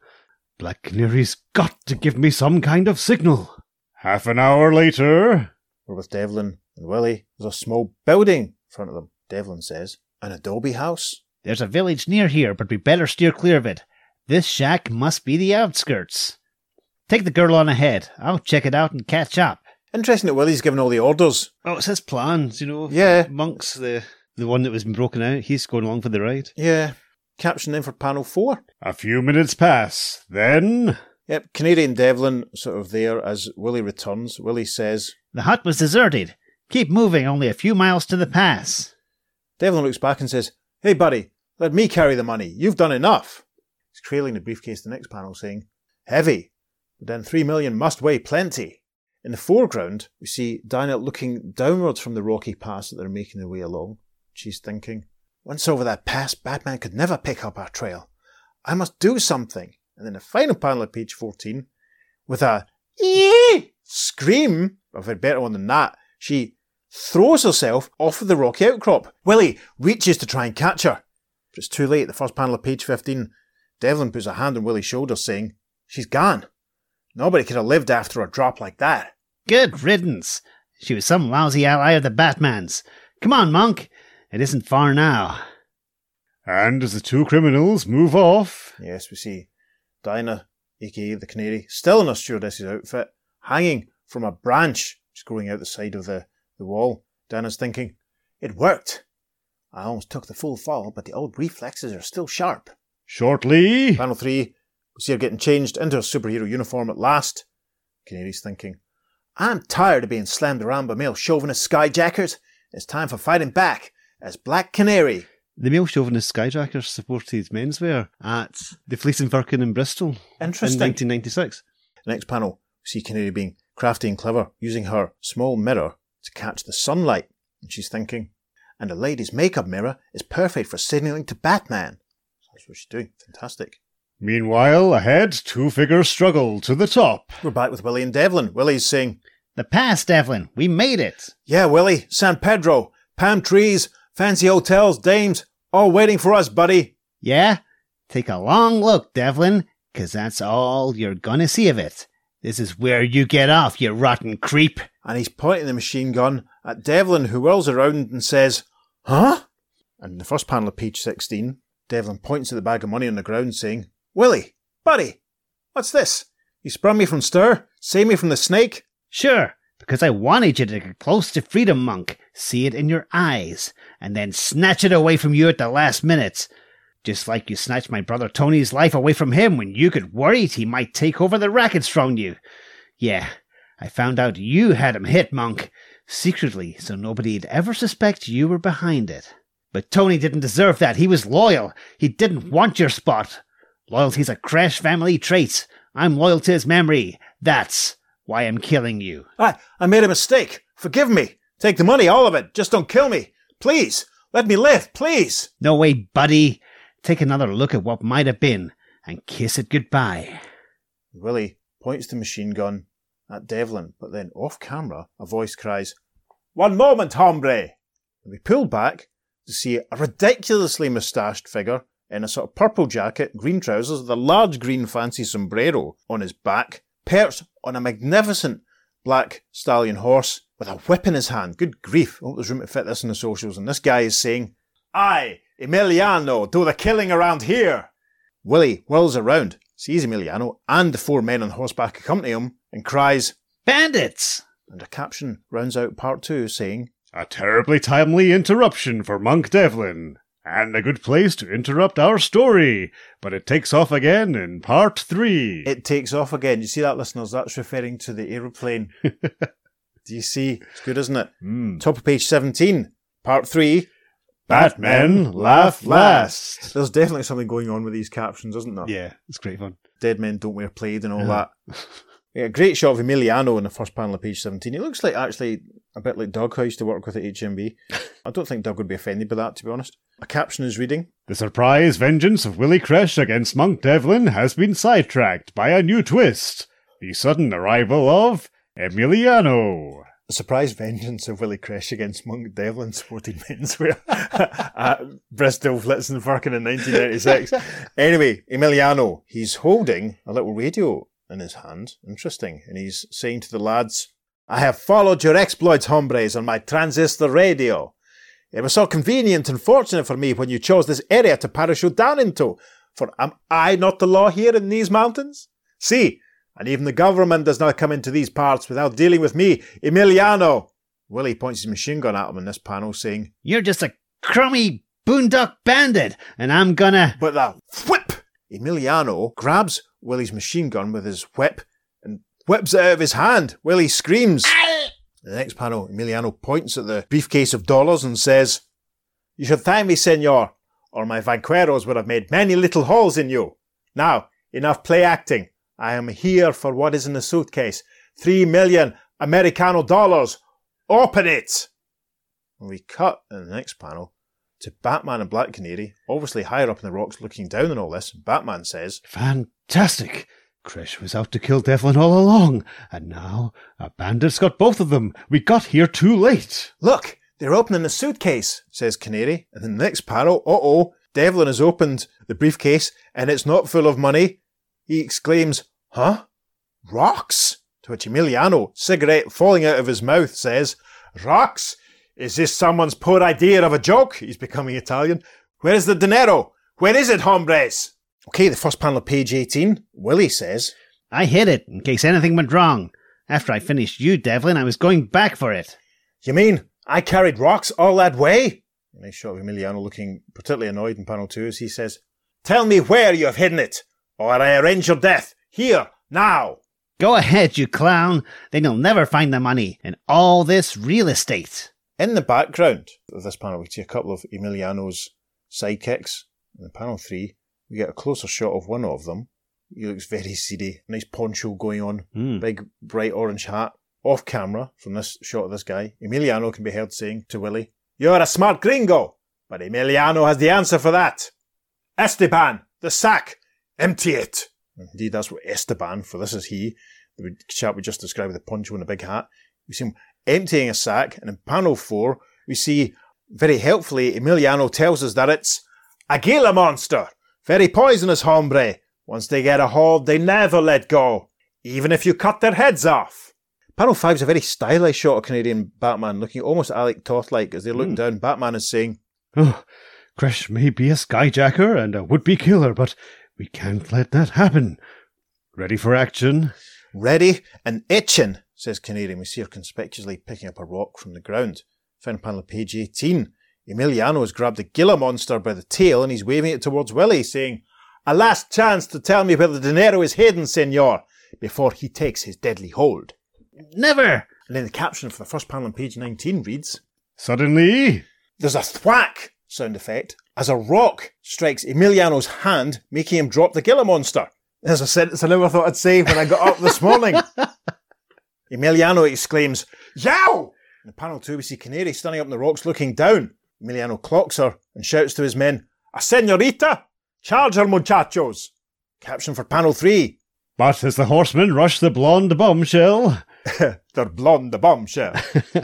Black Canary's got to give me some kind of signal. half an hour later, we're with Devlin and Willie. There's a small building in front of them. Devlin says, an adobe house? There's a village near here, but we better steer clear of it. This shack must be the outskirts. Take the girl on ahead. I'll check it out and catch up. Interesting that Willie's given all the orders. Oh, it's his plans, you know. Yeah. Monk's the the one that was broken out. He's going along for the ride. Yeah. Caption then for panel four. A few minutes pass. Then. Yep, Canary and Devlin sort of there as Willie returns. Willie says, The hut was deserted. Keep moving, only a few miles to the pass. Devlin looks back and says, Hey buddy, let me carry the money. You've done enough. He's trailing the briefcase the next panel saying, Heavy, but then three million must weigh plenty. In the foreground, we see Dinah looking downwards from the rocky pass that they're making their way along. She's thinking, Once over that pass, Batman could never pick up our trail. I must do something. And then the final panel of page 14, with a ee scream, a better one than that, she throws herself off of the rocky outcrop. Willie reaches to try and catch her. But it's too late. The first panel of page 15, Devlin puts a hand on Willie's shoulder saying, She's gone. Nobody could have lived after a drop like that. Good riddance. She was some lousy ally of the Batman's. Come on, Monk. It isn't far now. And as the two criminals move off, Yes, we see Dinah, aka the Canary, still in her stewardess's outfit, hanging from a branch just growing out the side of the, the wall. Dinah's thinking, It worked. I almost took the full fall, but the old reflexes are still sharp. shortly. Panel 3, we see her getting changed into her superhero uniform at last. Canary's thinking, I'm tired of being slammed around by male chauvinist skyjackers. It's time for fighting back as Black Canary. The male chauvinist skyjackers supported menswear at the Fleece and Firkin in Bristol Interesting. in 1996. Next panel, we see Canary being crafty and clever, using her small mirror to catch the sunlight. And she's thinking, and a lady's makeup mirror is perfect for signaling to Batman. That's what she's doing. Fantastic. Meanwhile, ahead, two figures struggle to the top. We're back with Willie and Devlin. Willie's saying, The pass, Devlin. We made it. Yeah, Willie, San Pedro, palm trees, fancy hotels, dames, all waiting for us, buddy. Yeah? Take a long look, Devlin, 'cause that's all you're gonna see of it. This is where you get off, you rotten creep. And he's pointing the machine gun at Devlin, who whirls around and says, Huh? And in the first panel of page 16, Devlin points at the bag of money on the ground, saying, Willie, buddy, what's this? You sprung me from stir, saved me from the snake? Sure, because I wanted you to get close to Freedom Monk, see it in your eyes, and then snatch it away from you at the last minute. Just like you snatched my brother Tony's life away from him when you got worried he might take over the rackets from you. Yeah, I found out you had him hit, Monk, secretly, so nobody'd ever suspect you were behind it. But Tony didn't deserve that. He was loyal. He didn't want your spot. Loyalty's a Crash family trait. I'm loyal to his memory. That's why I'm killing you. I, I made a mistake. Forgive me. Take the money, all of it. Just don't kill me. Please. Let me live, please. No way, buddy. Take another look at what might have been and kiss it goodbye. Willie points the machine gun at Devlin, but then off camera, a voice cries, One moment, hombre! And we pull back to see a ridiculously moustached figure in a sort of purple jacket, green trousers, with a large green fancy sombrero on his back, perched on a magnificent black stallion horse with a whip in his hand. Good grief. I hope there's room to fit this in the socials. And this guy is saying, I, Emiliano, do the killing around here. Willie whirls around, sees Emiliano and the four men on horseback accompany him, and cries, Bandits! and a caption rounds out part two saying, A terribly timely interruption for Monk Devlin. And a good place to interrupt our story. But it takes off again in part three. It takes off again. You see that, listeners? That's referring to the aeroplane. Do you see? It's good, isn't it? Hmm. Top of page 17, part three. Batman laugh last. There's definitely something going on with these captions, isn't there? Yeah, it's great fun. Dead men don't wear plaid and all Yeah. that. Yeah, great shot of Emiliano in the first panel of page 17. He looks like actually a bit like Doug, who I used to work with at HMB. I don't think Doug would be offended by that, to be honest. A caption is reading, The surprise vengeance of Willie Kresh against Monk Devlin has been sidetracked by a new twist. The sudden arrival of Emiliano. The surprise vengeance of Willie Kresh against Monk Devlin sporting menswear uh, at Bristol Fleece and Firkin in 1996. anyway, Emiliano, he's holding a little radio in his hand. Interesting. And he's saying to the lads, I have followed your exploits, hombres, on my transistor radio. It was so convenient and fortunate for me when you chose this area to parachute down into. For am I not the law here in these mountains? See, and even the government does not come into these parts without dealing with me, Emiliano. Willie points his machine gun at him in this panel, saying, You're just a crummy boondock bandit, and I'm gonna. But the whip! Emiliano grabs Willie's machine gun with his whip and whips it out of his hand. Willie screams. The next panel, Emiliano points at the briefcase of dollars and says, You should thank me, senor, or my vaqueros would have made many little holes in you. Now, enough play acting. I am here for what is in the suitcase. Three million Americano dollars. Open it! And we cut in the next panel to Batman and Black Canary, obviously higher up in the rocks looking down on all this. Batman says, Fantastic! Krish was out to kill Devlin all along, and now a bandit's got both of them. We got here too late. Look, they're opening the suitcase, says Canary. And in the next panel, uh oh, Devlin has opened the briefcase and it's not full of money. He exclaims, Huh? Rocks? To which Emiliano, cigarette falling out of his mouth, says, Rocks? Is this someone's poor idea of a joke? He's becoming Italian. Where is the dinero? Where is it, hombres? Okay, the first panel of page 18. Willie says, I hid it in case anything went wrong. After I finished you, Devlin, I was going back for it. You mean I carried rocks all that way? A nice shot of Emiliano looking particularly annoyed in panel two as he says, Tell me where you have hidden it, or I arrange your death. Here, now. Go ahead, you clown. Then you'll never find the money in all this real estate. In the background of this panel, we see a couple of Emiliano's sidekicks. In panel three, we get a closer shot of one of them. He looks very seedy. Nice poncho going on. Hmm. Big, bright orange hat. Off camera, from this shot of this guy, Emiliano can be heard saying to Willie, You're a smart gringo, but Emiliano has the answer for that. Esteban, the sack, empty it. Indeed, that's what Esteban, for this is he, the chap we just described with the poncho and the big hat. We see him emptying a sack, and in panel four, we see very helpfully Emiliano tells us that it's a Gila monster, very poisonous hombre. Once they get a hold, they never let go, even if you cut their heads off. Panel five is a very stylized shot of Canary and Batman, looking almost Alex Toth-like as they're looking hmm. down. Batman is saying, Oh, Krish may be a skyjacker and a would-be killer, but we can't let that happen. Ready for action? Ready and itching, says Canary. We see her conspicuously picking up a rock from the ground. Final panel of page 18. Emiliano has grabbed the Gila monster by the tail and he's waving it towards Willie, saying, A last chance to tell me where the dinero is hidden, senor, before he takes his deadly hold. Never! And then the caption for the first panel on page 19 reads, Suddenly, There's a thwack sound effect as a rock strikes Emiliano's hand, making him drop the Gila monster. There's a sentence I never thought I'd say when I got up this morning. Emiliano exclaims, Yow! In panel two, we see Canary standing up on the rocks looking down. Emiliano clocks her and shouts to his men, A senorita! Charge her, muchachos! Caption for panel three. but as the horsemen rush the blonde bombshell, They're blonde, the bombshell.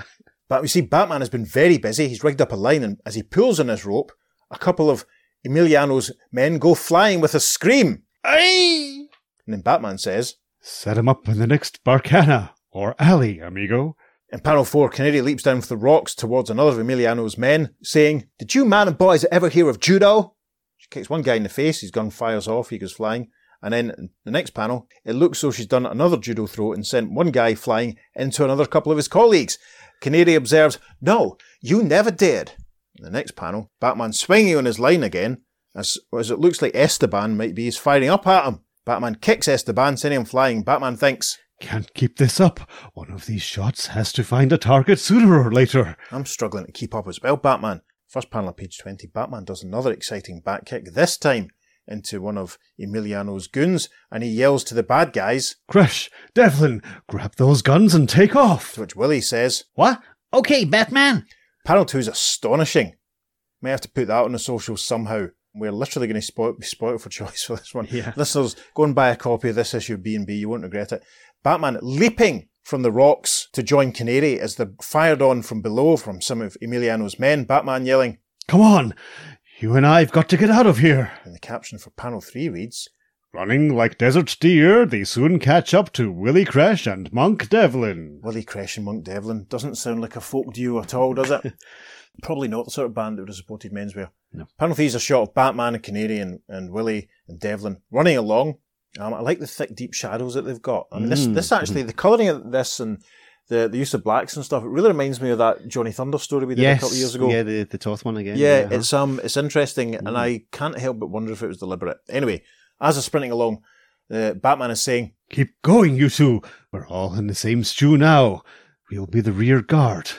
but we see Batman has been very busy. He's rigged up a line, and as he pulls on his rope, a couple of Emiliano's men go flying with a scream. Aye! And then Batman says, set him up in the next Barcana or alley, amigo. In panel four, Canary leaps down from the rocks towards another of Emiliano's men, saying, Did you man and boys ever hear of judo? She kicks one guy in the face, his gun fires off, he goes flying. And then in the next panel, it looks so she's done another judo throw and sent one guy flying into another couple of his colleagues. Canary observes, No, you never did. In the next panel, Batman swinging on his line again, as, as it looks like Esteban might be, is firing up at him. Batman kicks Esteban, sending him flying. Batman thinks, Can't keep this up. One of these shots has to find a target sooner or later. I'm struggling to keep up as well, Batman. First panel of page 20, Batman does another exciting back kick, this time into one of Emiliano's goons, and he yells to the bad guys, Krish, Devlin, grab those guns and take off. to which Willie says, What? Okay, Batman. Panel 2 is astonishing. May have to put that on the social somehow. We're literally going to spoil, be spoiled for choice for this one. Yeah. Listeners, go and buy a copy of this issue of B&B, you won't regret it. Batman leaping from the rocks to join Canary as they're fired on from below from some of Emiliano's men. Batman yelling, Come on, you and I've got to get out of here. and the caption for panel 3 reads, Running like desert deer, they soon catch up to Willie Crash and Monk Devlin. Willie Crash and Monk Devlin. Doesn't sound like a folk duo at all, does it? Probably not the sort of band that would have supported menswear. No. Panel 3 is a shot of Batman and Canary and, and Willie and Devlin running along. Um, I like the thick, deep shadows that they've got. I mean, this, Mm. this actually, the colouring of this and the, the use of blacks and stuff, it really reminds me of that Johnny Thunder story we did yes, a couple of years ago. yeah, the the Toth one again. Yeah, uh-huh. it's um, it's interesting, and I can't help but wonder if it was deliberate. Anyway, as they're sprinting along, uh, Batman is saying, Keep going, you two. We're all in the same stew now. We'll be the rear guard.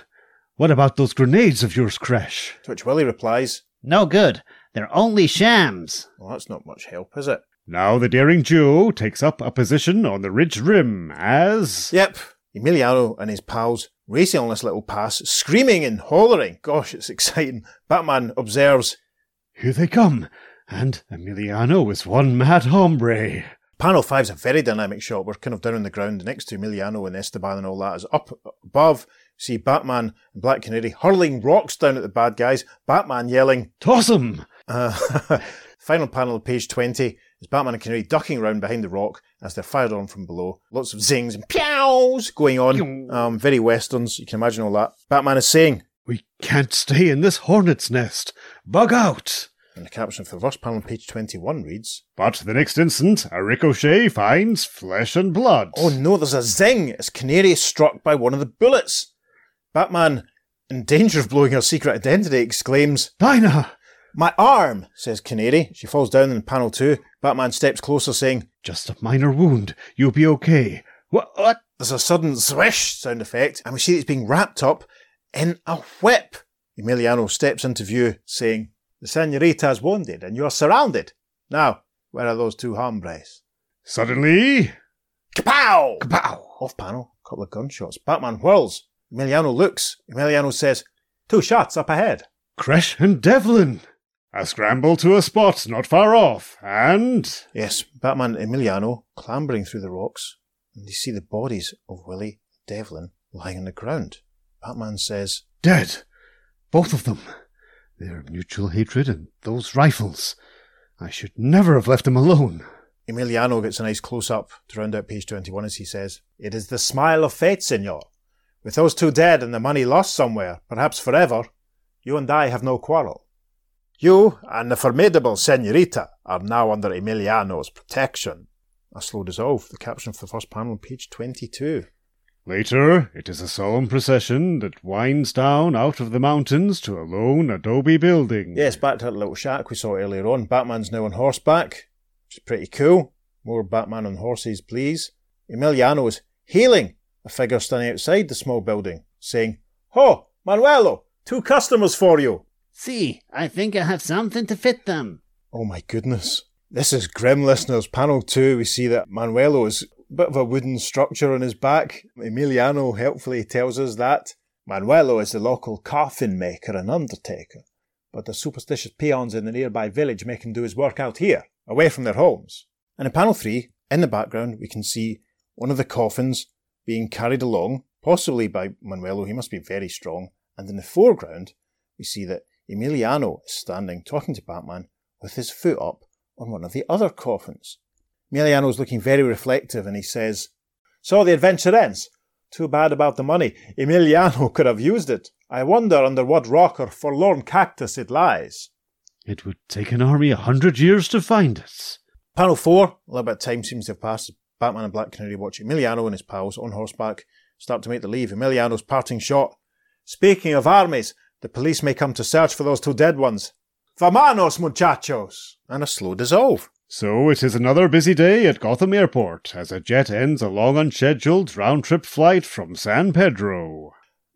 What about those grenades of yours, Crash? to which Willie replies, No good. They're only shams. "Well, that's not much help, is it?" Now the daring Joe takes up a position on the ridge rim as. Yep. Emiliano and his pals racing on this little pass, screaming and hollering. Gosh, it's exciting. Batman observes. Here they come. And Emiliano is one mad hombre. Panel 5's a very dynamic shot. We're kind of down on the ground next to Emiliano and Esteban and all that. Is up above, see Batman and Black Canary hurling rocks down at the bad guys. Batman yelling. Toss 'em! Uh, final panel of page 20 is Batman and Canary ducking around behind the rock as they're fired on from below. Lots of zings and pews going on. Um, very westerns, you can imagine all that. Batman is saying, We can't stay in this hornet's nest. Bug out! and the caption for the first panel on page 21 reads, But the next instant, a ricochet finds flesh and blood. Oh no, there's a zing as Canary is struck by one of the bullets. Batman, in danger of blowing her secret identity, exclaims, Dinah! My arm, says Canary. She falls down in panel two. Batman steps closer, saying, Just a minor wound. You'll be okay. What? What? There's a sudden swish sound effect, and we see it's being wrapped up in a whip. Emiliano steps into view, saying, The senorita's wounded, and you're surrounded. Now, where are those two hombres? Suddenly. Kapow! Kapow! Off panel, a couple of gunshots. Batman whirls. Emiliano looks. Emiliano says, Two shots up ahead. Crash and Devlin! A scramble to a spot not far off, and. Yes, Batman and Emiliano clambering through the rocks, and they see the bodies of Willie and Devlin lying on the ground. Batman says, Dead! Both of them. Their mutual hatred and those rifles. I should never have left them alone. Emiliano gets a nice close up to round out page 21 as he says, It is the smile of fate, senor. With those two dead and the money lost somewhere, perhaps forever, you and I have no quarrel. You and the formidable senorita are now under Emiliano's protection. A slow dissolve, the caption for the first panel on page 22. Later, it is a solemn procession that winds down out of the mountains to a lone adobe building. Yes, back to that little shack we saw earlier on. Batman's now on horseback, which is pretty cool. More Batman on horses, please. Emiliano is hailing a figure standing outside the small building, saying, Ho, Manuelo, two customers for you. See, I think I have something to fit them. Oh my goodness. This is grim, listeners. Panel 2, we see that Manuelo is a bit of a wooden structure on his back. Emiliano helpfully tells us that Manuelo is the local coffin maker and undertaker, but the superstitious peons in the nearby village make him do his work out here, away from their homes. And in panel 3, in the background, we can see one of the coffins being carried along, possibly by Manuelo, he must be very strong, and in the foreground, we see that Emiliano is standing talking to Batman with his foot up on one of the other coffins. Emiliano is looking very reflective and he says, So the adventure ends. Too bad about the money. Emiliano could have used it. I wonder under what rock or forlorn cactus it lies. It would take an army a hundred years to find it. Panel 4, a little bit of time seems to have passed. Batman and Black Canary watch Emiliano and his pals on horseback start to make the leave. Emiliano's parting shot. Speaking of armies, the police may come to search for those two dead ones. Vamanos, muchachos! And a slow dissolve. So it is another busy day at Gotham Airport as a jet ends a long unscheduled round trip flight from San Pedro.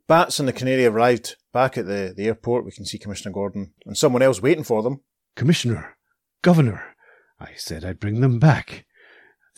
Bats and the Canary arrived back at the, the airport. We can see Commissioner Gordon and someone else waiting for them. Commissioner, Governor, I said I'd bring them back.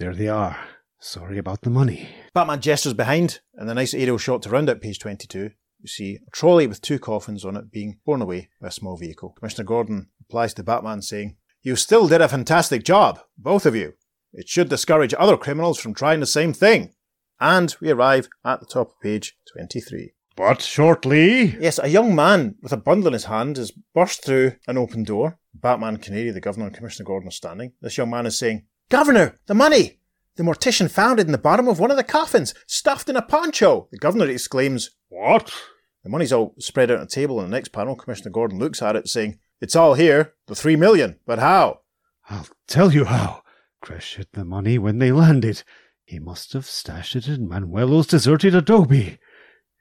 There they are. Sorry about the money. Batman gestures behind, and a nice aerial shot to round out page 22. You see a trolley with two coffins on it being borne away by a small vehicle. Commissioner Gordon replies to Batman saying, You still did a fantastic job, both of you. It should discourage other criminals from trying the same thing. And we arrive at the top of page 23. But shortly, Yes, a young man with a bundle in his hand has burst through an open door. Batman, Canary, the governor, and Commissioner Gordon are standing. This young man is saying, Governor, the money! The mortician found it in the bottom of one of the coffins, stuffed in a poncho. The governor exclaims, what? The money's all spread out on a table in the next panel. Commissioner Gordon looks at it, saying, It's all here, the three million, but how? I'll tell you how. Chris hid the money when they landed. He must have stashed it in Manuelo's deserted adobe.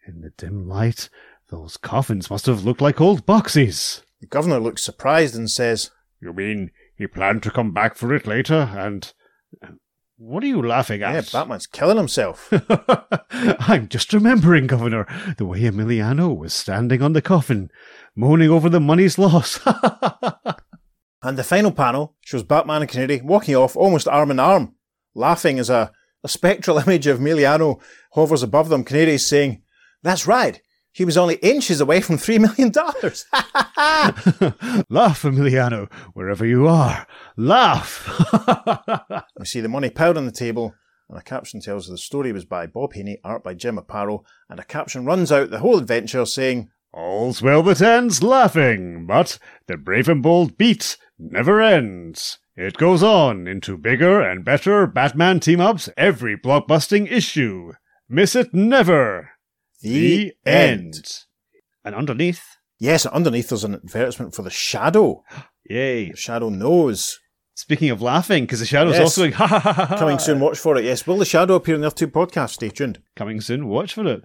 In the dim light, those coffins must have looked like old boxes. The governor looks surprised and says, You mean he planned to come back for it later and. Um, what are you laughing Yeah, at? Batman's killing himself. I'm just remembering, Governor, the way Emiliano was standing on the coffin, moaning over the money's loss. and the final panel shows Batman and Canary walking off almost arm in arm, laughing as a, a spectral image of Emiliano hovers above them. Canary's saying, That's right. He was only inches away from $3 million. Laugh, Emiliano, wherever you are. Laugh! We see the money piled on the table, and a caption tells us the story was by Bob Haney, art by Jim Aparo, and a caption runs out the whole adventure saying, All's well that ends laughing, but the brave and bold beat never ends. It goes on into bigger and better Batman team ups every blockbusting issue. Miss it never. The, end. And underneath, Yes, underneath there's an advertisement for the Shadow. yay. The Shadow knows. Speaking of laughing, because the shadow's Yes. also going, ha ha. ha. Coming soon, watch for it. Yes, will the Shadow appear in the other two podcasts? Stay tuned. Coming soon, watch for it.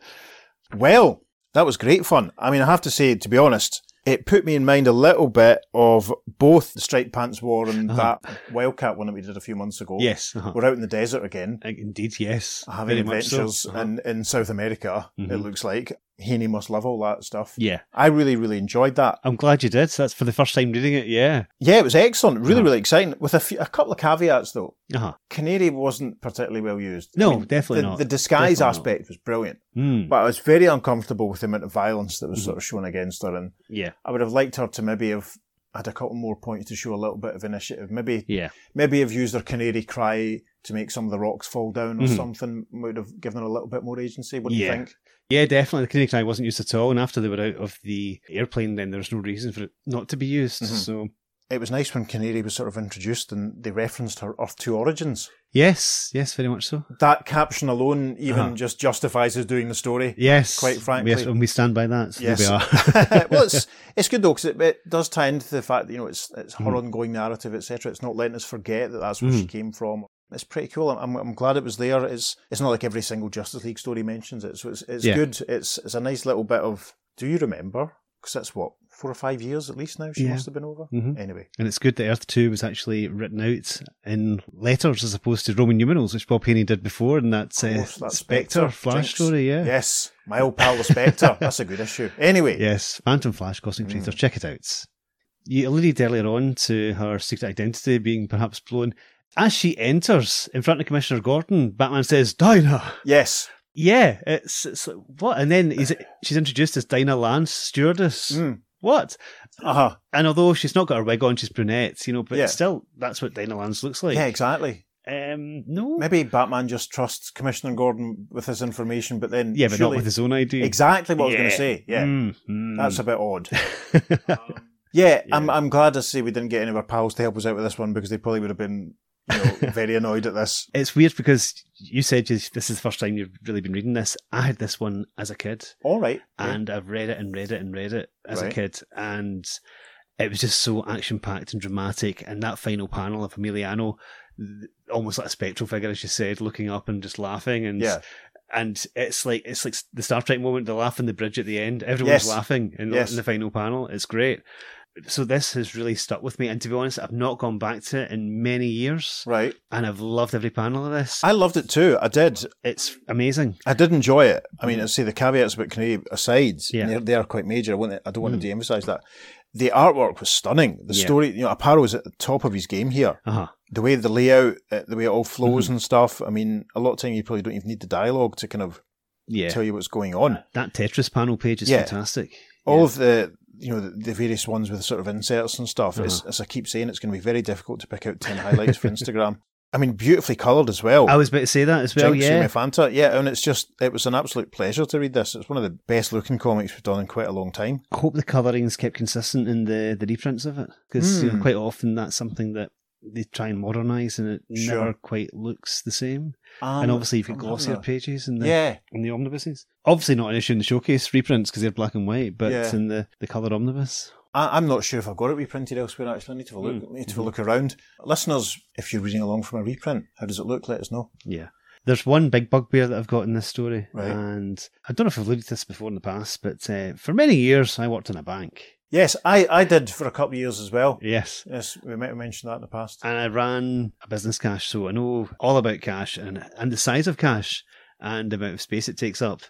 Well, that was great fun. I mean, I have to say, to be honest, it put me in mind a little bit of both the Striped Pants War and Uh-huh. that Wildcat one that we did a few months ago. Yes. uh-huh. We're out in the desert again, Indeed, yes. having Very much so. adventures Uh-huh. in, in South America, it Mhm. looks like. Haney must love all that stuff. Yeah. I really, really enjoyed that. I'm glad you did. So that's for the first time reading it, yeah. Yeah, it was excellent. Really, Uh-huh. really exciting. With a, few, a couple of caveats, though. Uh-huh. Canary wasn't particularly well used. No, definitely the, not. The disguise Definitely not. aspect was brilliant, Mm. but I was very uncomfortable with the amount of violence that was Mm-hmm. sort of shown against her, and Yeah. I would have liked her to maybe have had a couple more points to show a little bit of initiative. Maybe, Yeah. maybe have used her canary cry to make some of the rocks fall down or Mhm. something. Would have given her a little bit more agency. What do you think? Yeah, definitely. The Canary Cry wasn't used at all, and after they were out of the airplane, then there was no reason for it not to be used. Mhm. So, It was nice when Canary was sort of introduced and they referenced her Earth Two origins. yes, yes, very much so. That caption alone even Uh-huh. just justifies us doing the story. Yes, Quite frankly. yes, and we stand by that. So Yes. we are. well, it's it's good though because it, it does tie into the fact that you know it's it's her Mhm. ongoing narrative, etc. It's not letting us forget that that's where she Mhm. came from. It's pretty cool. I'm, I'm glad it was there. It's it's not like every single Justice League story mentions it, so it's it's Yeah. good. It's it's a nice little bit of. Do you remember? Because that's what four or five years at least now. She Yeah. must have been over. Mhm. Anyway, And it's good that Earth 2 was actually written out in letters as opposed to Roman numerals, which Bob Haney did before in that, uh, course, that Spectre, Spectre, Flash Jinx. story, yeah. yes, my old pal the Spectre. that's a good issue. Anyway, Yes, Phantom Flash, Cosmic Mm. Check it out. You alluded earlier on to her secret identity being perhaps blown. As she enters in front of Commissioner Gordon, Batman says, Dinah! yes, Yeah, it's, it's like, what? And then he's, she's introduced as Dinah Lance, stewardess. mm. What? uh huh, And although she's not got her wig on, she's brunette, you know, but Yeah. still, that's what Dinah Lance looks like. yeah, exactly. Um, no. Maybe Batman just trusts Commissioner Gordon with his information, but then yeah, but surely- not with his own idea. Exactly what I was going to say. Yeah, Mm, that's a bit odd. Yeah, I'm Yeah. I'm glad to see we didn't get any of our pals to help us out with this one because they probably would have been you know, very annoyed at this. It's weird because you said you, this is the first time you've really been reading this. I had this one as a kid, All right. and I've read it and read it and read it as a kid, and it was just so action packed and dramatic. And that final panel of Emiliano, almost like a spectral figure, as you said, looking up and just laughing, and Yeah. and it's like it's like the Star Trek moment, the laugh on the bridge at the end. Everyone's Yes. laughing in, Yes. in the final panel. It's great. So this has really stuck with me, and to be honest, I've not gone back to it in many years, Right. and I've loved every panel of this. I loved it too. I did. it's amazing. I did enjoy it. I mean, I say the caveats about Canary aside, Yeah. and they're, they are quite major. I, want I don't want Mm. to de-emphasize that. The artwork was stunning. The Yeah. story, you know, Aparo is at the top of his game here. Uh huh. The way the layout, uh, the way it all flows Mm-hmm. and stuff. I mean, a lot of time you probably don't even need the dialogue to kind of Yeah. tell you what's going on. That Tetris panel page is Yeah. fantastic. all Yeah. of the you know the, the various ones with sort of inserts and stuff. Uh-huh. as I keep saying, it's going to be very difficult to pick out ten highlights for Instagram. I mean, beautifully coloured as well. I was about to say that as well. Jinx yeah. Fanta, yeah, and it's just it was an absolute pleasure to read this. It's one of the best looking comics we've done in quite a long time. I hope the coverings kept consistent in the, the reprints of it because you know, Hmm. quite often that's something that they try and modernise and it Sure. never quite looks the same. Um, and obviously you've got glossier pages in the Yeah, in the omnibuses. Obviously not an issue in the showcase reprints because they're black and white, but Yeah. in the the colour omnibus. I, I'm not sure if I've got it reprinted elsewhere. Actually, I need to have a look. Need to have a look around. Listeners, if you're reading along from a reprint, how does it look? Let us know. Yeah. There's one big bugbear that I've got in this story. Right. And I don't know if I've alluded to this before in the past, but uh, for many years I worked in a bank. Yes, I, I did for a couple of years as well. Yes. Yes, we might have mentioned that in the past. And I ran a business cash, so I know all about cash and, and the size of cash and the amount of space it takes up.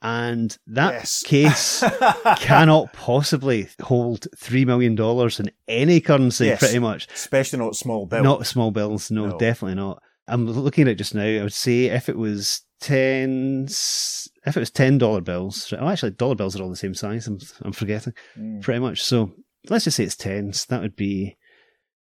And that Yes. case cannot possibly hold $3 million in any currency, Yes. pretty much. Especially not small bills. Not small bills, no, No. definitely not. I'm looking at it just now. I would say if it was ten, s- if it was ten dollar bills. Oh, actually, dollar bills are all the same size. I'm, I'm forgetting Mm. pretty much. So let's just say it's tens. That would be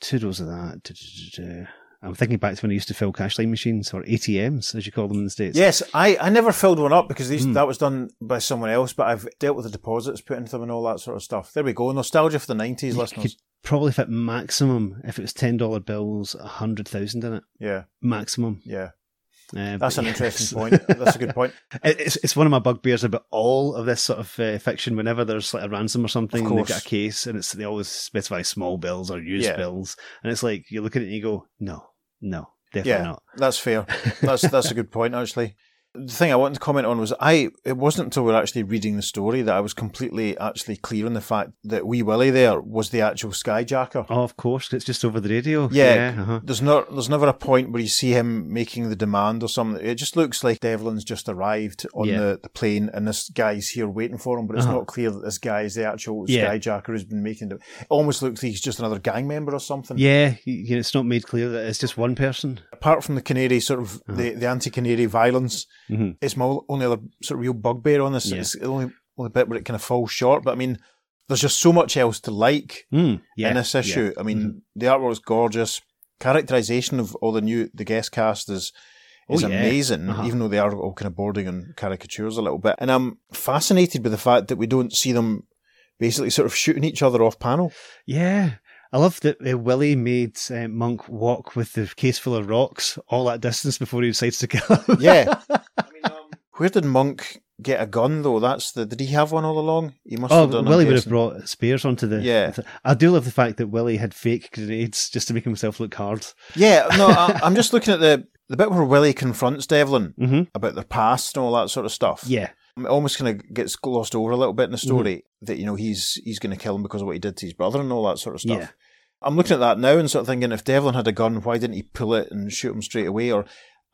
two rows of that. I'm thinking back to when I used to fill cash line machines or ATMs, as you call them in the states. Yes, I, I never filled one up because these, Mm. that was done by someone else, but I've dealt with the deposits put into them and all that sort of stuff. There we go. Nostalgia for the 90s, You listeners. could probably fit maximum if it was ten dollar bills, a hundred thousand in it Yeah, maximum. yeah. Uh, That's an yes. interesting point. That's a good point. It's it's one of my bugbears about all of this sort of uh, fiction. Whenever there's like a ransom or something, and they've got a case, and it's they always specify small bills or used Yeah. bills, and it's like you look at it and you go, no, no, definitely Yeah, not. that's fair. That's that's a good point, actually. The thing I wanted to comment on was I. It wasn't until we were actually reading the story that I was completely actually clear on the fact that Wee Willie there was the actual skyjacker. Oh, of course, it's just over the radio. Yeah, uh-huh. there's not there's never a point where you see him making the demand or something. It just looks like Devlin's just arrived on Yeah. the, the plane and this guy's here waiting for him, but it's Uh-huh. not clear that this guy is the actual Yeah. skyjacker who's been making it. It almost looks like he's just another gang member or something. yeah. you- you know, it's not made clear that it's just one person. Apart from the canary sort of the, the anti canary violence, Mhm. it's my only other sort of real bugbear on this. Yeah. It's the only only bit where it kind of falls short. But I mean, there's just so much else to like Mm, yeah, in this yeah. issue. I mean, Mhm. the artwork's gorgeous. Characterization of all the new the guest cast is is Oh, yeah. amazing, Uh-huh. even though they are all kind of bordering on caricatures a little bit. And I'm fascinated by the fact that we don't see them basically sort of shooting each other off panel. Yeah. I love that uh, Willie made uh, Monk walk with the case full of rocks all that distance before he decides to kill him. Yeah. Where did Monk get a gun though? That's the did he have one all along? He must Oh, have done. Willie would have brought spears onto the. Yeah. I do love the fact that Willie had fake grenades just to make himself look hard. Yeah, no, I, I'm just looking at the the bit where Willie confronts Devlin Mm-hmm. about their past and all that sort of stuff. Yeah. It almost kind of gets glossed over a little bit in the Mm-hmm. story that you know he's he's going to kill him because of what he did to his brother and all that sort of stuff. Yeah. I'm looking at that now and sort of thinking if Devlin had a gun, why didn't he pull it and shoot him straight away? Or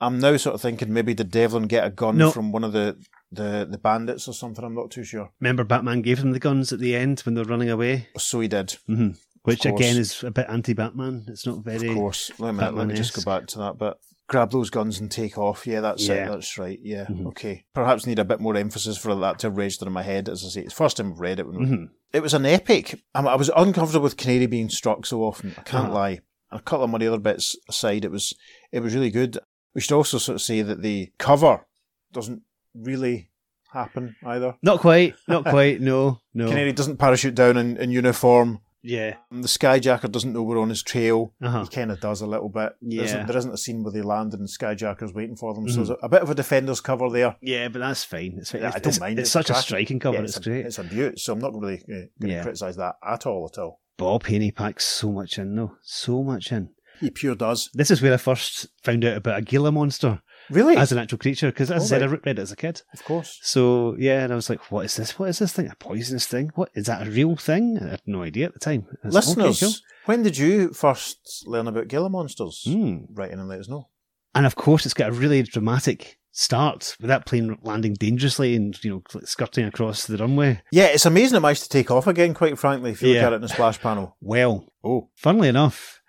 I'm now sort of thinking maybe did Devlin get a gun No. from one of the, the the bandits or something? I'm not too sure. Remember, Batman gave them the guns at the end when they were running away, So he did, mm-hmm. which again is a bit anti-Batman. It's not very. of course. Let me, let me just go back to that bit. Grab those guns and take off. Yeah, that's Yeah. it. That's right. Yeah, Mhm. okay. Perhaps need a bit more emphasis for that to register in my head. As I say, it's the first time I've read it. When Mhm. It was an epic. I, I was uncomfortable with Canary being struck so often. I can't Uh-huh. lie. A couple of my other bits aside, it was it was really good. We should also sort of say that the cover doesn't really happen either. Not quite. Not quite. No. No. Canary doesn't parachute down in, in uniform. Yeah. The Skyjacker doesn't know we're on his trail. Uh-huh. He kind of does a little bit. There isn't, Yeah. there isn't a scene where they land and Skyjacker's waiting for them. So Mhm. there's a, a bit of a defender's cover there. Yeah, but that's fine. It's fine. Yeah, I don't it's- mind. It's, such a striking cover. Yeah, it's it's, a, great. it's a beaut, so I'm not really uh, going to Yeah. criticise that at all. At all. Bob Haney packs so much in, though. So much in. He pure does. This is where I first found out about a Gila monster Really? as an actual creature, because as I said, I read it as a kid. of course. So yeah, and I was like, "What is this? What is this thing? A poisonous thing? What is that? A real thing?" I had no idea at the time. Like, "Okay, Listeners, when did you first learn about Gila monsters? cool." Hmm. Write in and let us know. And of course, it's got a really dramatic start with that plane landing dangerously and you know skirting across the runway. Yeah, it's amazing it managed to take off again, quite frankly, if you Yeah. look at it in the splash panel. Well, Oh. funnily enough,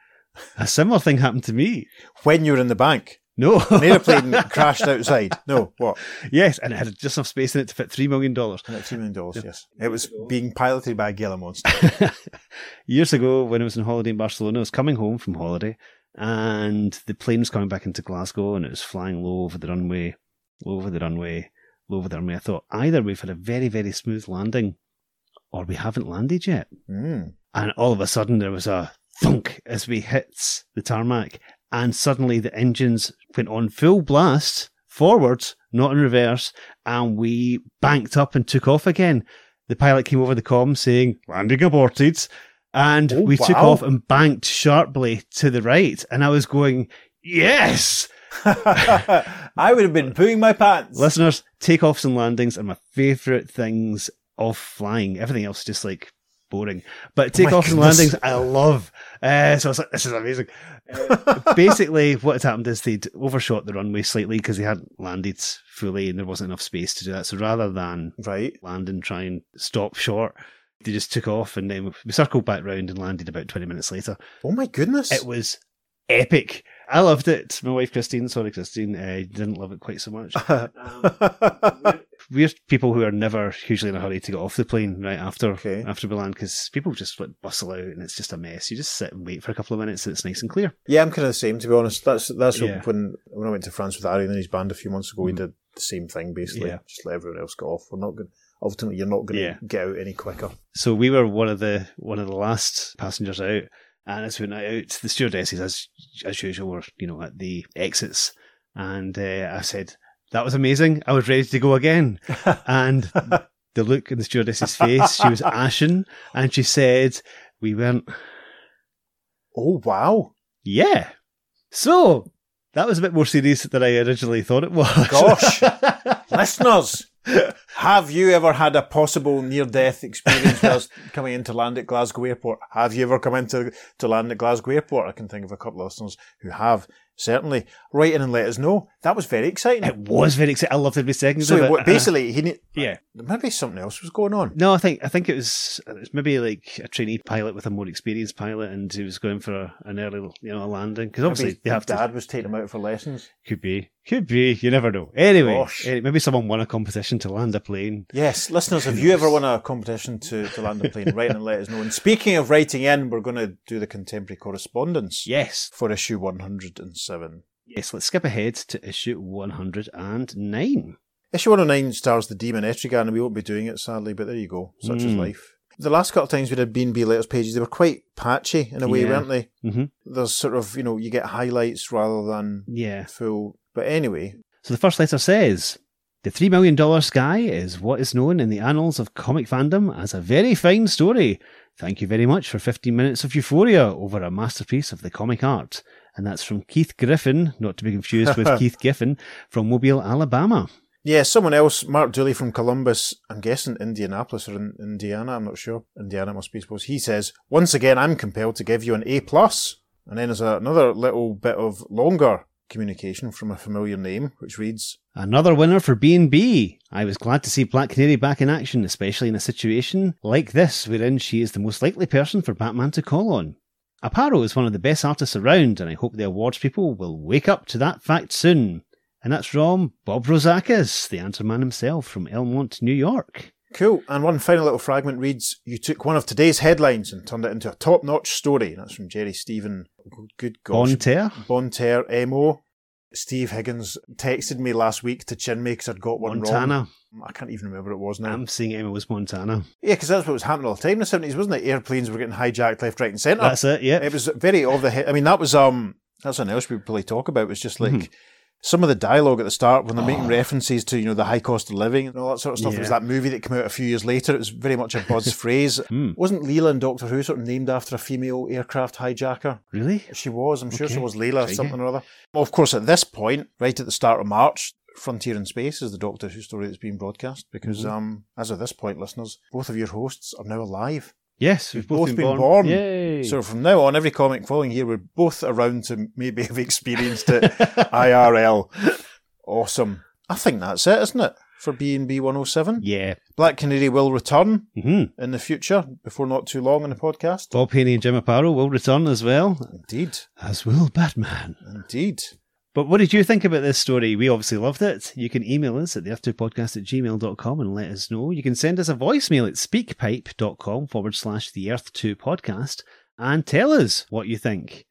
a similar thing happened to me. When you were in the bank, No, an airplane crashed outside. No, what? yes, and it had just enough space in it to fit three million dollars. $2 million, yes. It was being piloted by a Gila monster. Years ago, when I was on holiday in Barcelona, I was coming home from holiday, and the plane was coming back into Glasgow, and it was flying low over the runway, low over the runway, low over the runway. I thought either we've had a very, very smooth landing, or we haven't landed yet. Mm. And all of a sudden, there was a thunk as we hit the tarmac, and suddenly the engines went on full blast forwards, not in reverse, and we banked up and took off again. the pilot came over the com saying landing aborted, and Oh, we took off and banked sharply to the right, and I was going, yes. I would have been pooing my pants. Listeners, takeoffs and landings are my favourite things of flying. Everything else is just like boring. But Oh takeoffs and landings, I love. Uh, so I was like, this is amazing. Uh, basically, what had happened is they'd overshot the runway slightly because they hadn't landed fully and there wasn't enough space to do that. So rather than Right. land and try and stop short, they just took off and then we circled back round and landed about 20 minutes later. Oh my goodness. It was epic. I loved it. My wife Christine, sorry Christine, uh, didn't love it quite so much. we're people who are never hugely in a hurry to get off the plane right after Okay. after we land because people just like bustle out and it's just a mess. You just sit and wait for a couple of minutes and it's nice and clear. yeah, I'm kind of the same to be honest. That's that's Yeah. when when I went to France with Ari and his band a few months ago. We did the same thing basically. Yeah. Just let everyone else go off. We're not going. Ultimately, you're not going to Yeah. get out any quicker. So we were one of the one of the last passengers out, and as we went out, the stewardesses, as as usual, were you know at the exits, and uh, I said that was amazing. I was ready to go again, and the look in the stewardess's face, she was ashen, and she said, "We weren't." Oh wow! Yeah. So that was a bit more serious than I originally thought it was. Gosh. Listeners, have you ever had a possible near-death experience whilst coming into land at Glasgow Airport? Have you ever come into to land at Glasgow Airport? I can think of a couple of listeners who have. Certainly, write in and let us know. That was very exciting. it was very exciting. I loved every second So of it. what, basically, he need, yeah. maybe something else was going on. No, I think I think it was it was maybe like a trainee pilot with a more experienced pilot, and he was going for a, an early, you know, landing because obviously Maybe they have to. Dad was taking him out for lessons. Could be, could be. You never know. Anyway, Gosh. eh, maybe someone won a competition to land a plane. Yes, listeners, have you ever won a competition to, to land a plane? Write in and let us know. And speaking of writing in, we're going to do the contemporary correspondence Yes, for issue 107. yes. Let's skip ahead to issue one hundred and nine. Issue 109 stars the Demon Etrigan, and we won't be doing it sadly, but there you go. Such is Mm. life. The last couple of times we did B&B letters pages, they were quite patchy in a way, Yeah. weren't they? Mm-hmm. There's sort of, you know, you get highlights rather than Yeah. full. But anyway, So the first letter says The $3 million Sky is what is known in the annals of comic fandom as a very fine story. Thank you very much for 15 minutes of euphoria over a masterpiece of the comic art. And that's from Keith Griffin, not to be confused with Keith Giffen, from Mobile, Alabama. yeah, someone else, Mark Dooley from Columbus, I'm guessing Indianapolis or in Indiana, I'm not sure. Indiana must be, I suppose. He says, Once again, I'm compelled to give you an A. plus. And then there's another little bit of longer communication from a familiar name, which reads, Another winner for B&B. I was glad to see Black Canary back in action, especially in a situation like this, wherein she is the most likely person for Batman to call on. Aparo is one of the best artists around, and I hope the awards people will wake up to that fact soon. And that's from Bob Rozakis, the answer man himself from Elmont, New York. Cool. And one final little fragment reads, You took one of today's headlines and turned it into a top notch story. That's from Jerry Stephen. Good gosh. Bonter. Bonter, MO. Steve Higgins texted me last week to chin me because I'd got one Montana. wrong. I can't even remember what it was now. I'm seeing Emma was Montana. yeah, because that's what was happening all the time in the 70s, wasn't it? Airplanes were getting hijacked left, right, and centre. That's it, yeah. It was very of the head. I mean, that was um, that's something else we would probably talk about. Was just like Mhm. Some of the dialogue at the start when they're making Oh. references to you know the high cost of living and all that sort of stuff. It was that movie that came out a few years later. It was very much a buzz phrase. Hmm. Wasn't Leela in Doctor Who sort of named after a female aircraft hijacker? Really? She was. I'm sure she was Leela Intriguing. something or other. Well, of course, at this point, right at the start of March. Frontier in Space is the Doctor Who story that's being broadcast because, Mhm. um, as of this point, listeners, both of your hosts are now alive. Yes, we've both, Both been, born. born. Yay. So from now on, every comic following here, we're both around to maybe have experienced it IRL. Awesome. I think that's it, isn't it? For B and B 107. yeah. Black Canary will return hmm in the future, before not too long in the podcast. Bob Haney and Jim Aparo will return as well, Indeed. as will Batman. Indeed. But what did you think about this story? We obviously loved it. You can email us at the earth2podcast at gmail.com and let us know. You can send us a voicemail at speakpipe.com forward slash the earth2 podcast and tell us what you think.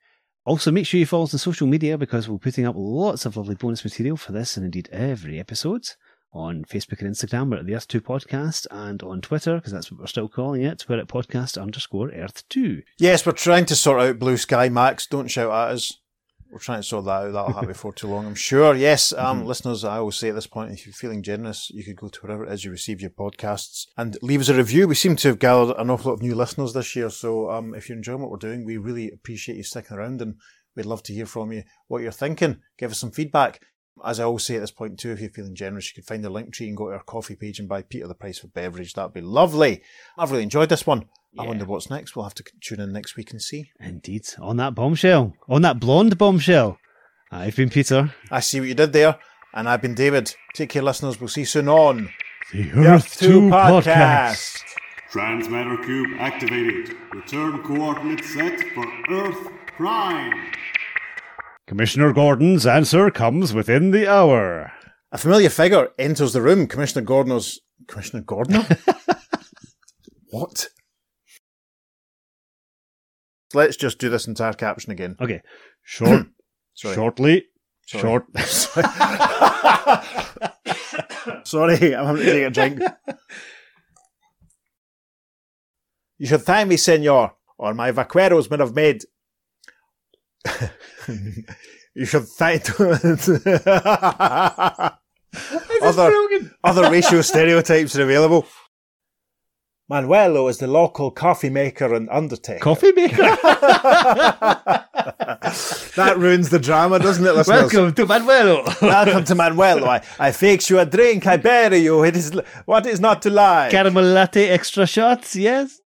Also, make sure you follow us on social media because we're putting up lots of lovely bonus material for this and indeed every episode on Facebook and Instagram. We're at the Earth2 podcast and on Twitter, because that's what we're still calling it. We're at podcast underscore Earth2. Yes, we're trying to sort out Blue Sky Max. Don't shout at us. We're trying to sort that out. That'll happen before too long, I'm sure. Yes, um, Mm-hmm. listeners, I always say at this point, if you're feeling generous, you could go to wherever it is you receive your podcasts and leave us a review. We seem to have gathered an awful lot of new listeners this year, so um, if you're enjoying what we're doing, we really appreciate you sticking around and we'd love to hear from you what you're thinking. Give us some feedback. As I always say at this point too, if you're feeling generous, you could find the link tree and go to our Ko-fi page and buy Peter the price for beverage. That'd be lovely. I've really enjoyed this one. I wonder what's next. We'll have to tune in next week and see. Indeed. On that bombshell. On that blonde bombshell. Ah, I've been Peter. I see what you did there. And I've been David. Take care, listeners. We'll see you soon on The Earth 2 podcast. Transmatter Cube activated. Return coordinates set for Earth Prime. Commissioner Gordon's answer comes within the hour. A familiar figure enters the room. Commissioner Gordner's. Commissioner Gordner? what? Let's just do this entire caption again. Okay. Short, Sorry. shortly, Sorry. short. Sorry, I'm having to take a drink. You should thank me, senor, or my vaqueros would have made. you should thank. other, other racial stereotypes are available. Manuelo is the local coffee maker and undertaker. Coffee maker. that ruins the drama, doesn't it, listeners? Welcome to Manuelo. Welcome to Manuelo. I, I fix you a drink. I bury you. It is what is not to lie. Caramel latte extra shots, yes?